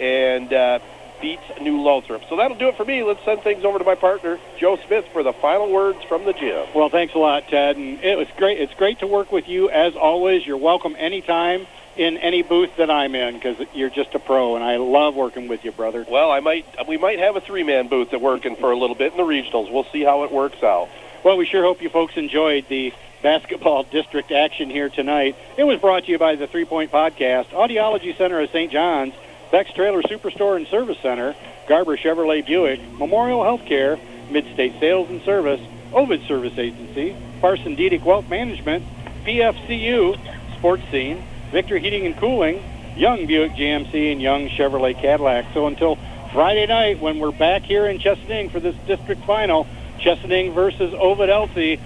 and uh, beats New Lothrop. So that'll do it for me. Let's send things over to my partner Joe Smith for the final words from the gym. Well, thanks a lot, Ted, and it was great. It's great to work with you as always. You're welcome anytime in any booth that I'm in because you're just a pro, and I love working with you, brother. Well, I might we might have a three-man booth at working for a little bit in the regionals. We'll see how it works out. Well, we sure hope you folks enjoyed the basketball (laughs) district action here tonight. It was brought to you by the Three Point Podcast, Audiology Center of St. John's, Beck's Trailer Superstore and Service Center, Garber Chevrolet Buick, Memorial Healthcare, Midstate Sales and Service, Ovid Service Agency, Parson Dedic Wealth Management, PFCU, Sports Scene, Victor Heating and Cooling, Young Buick GMC, and Young Chevrolet Cadillac. So until Friday night when we're back here in Chesaning for this district final, Chesaning versus Ovid Elsie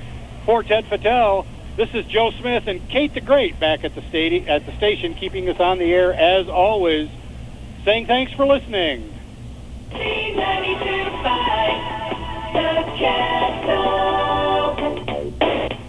for Ted Fattel. This is Joe Smith and Kate the Great back at the stadium at the station, keeping us on the air as always. Saying thanks for listening.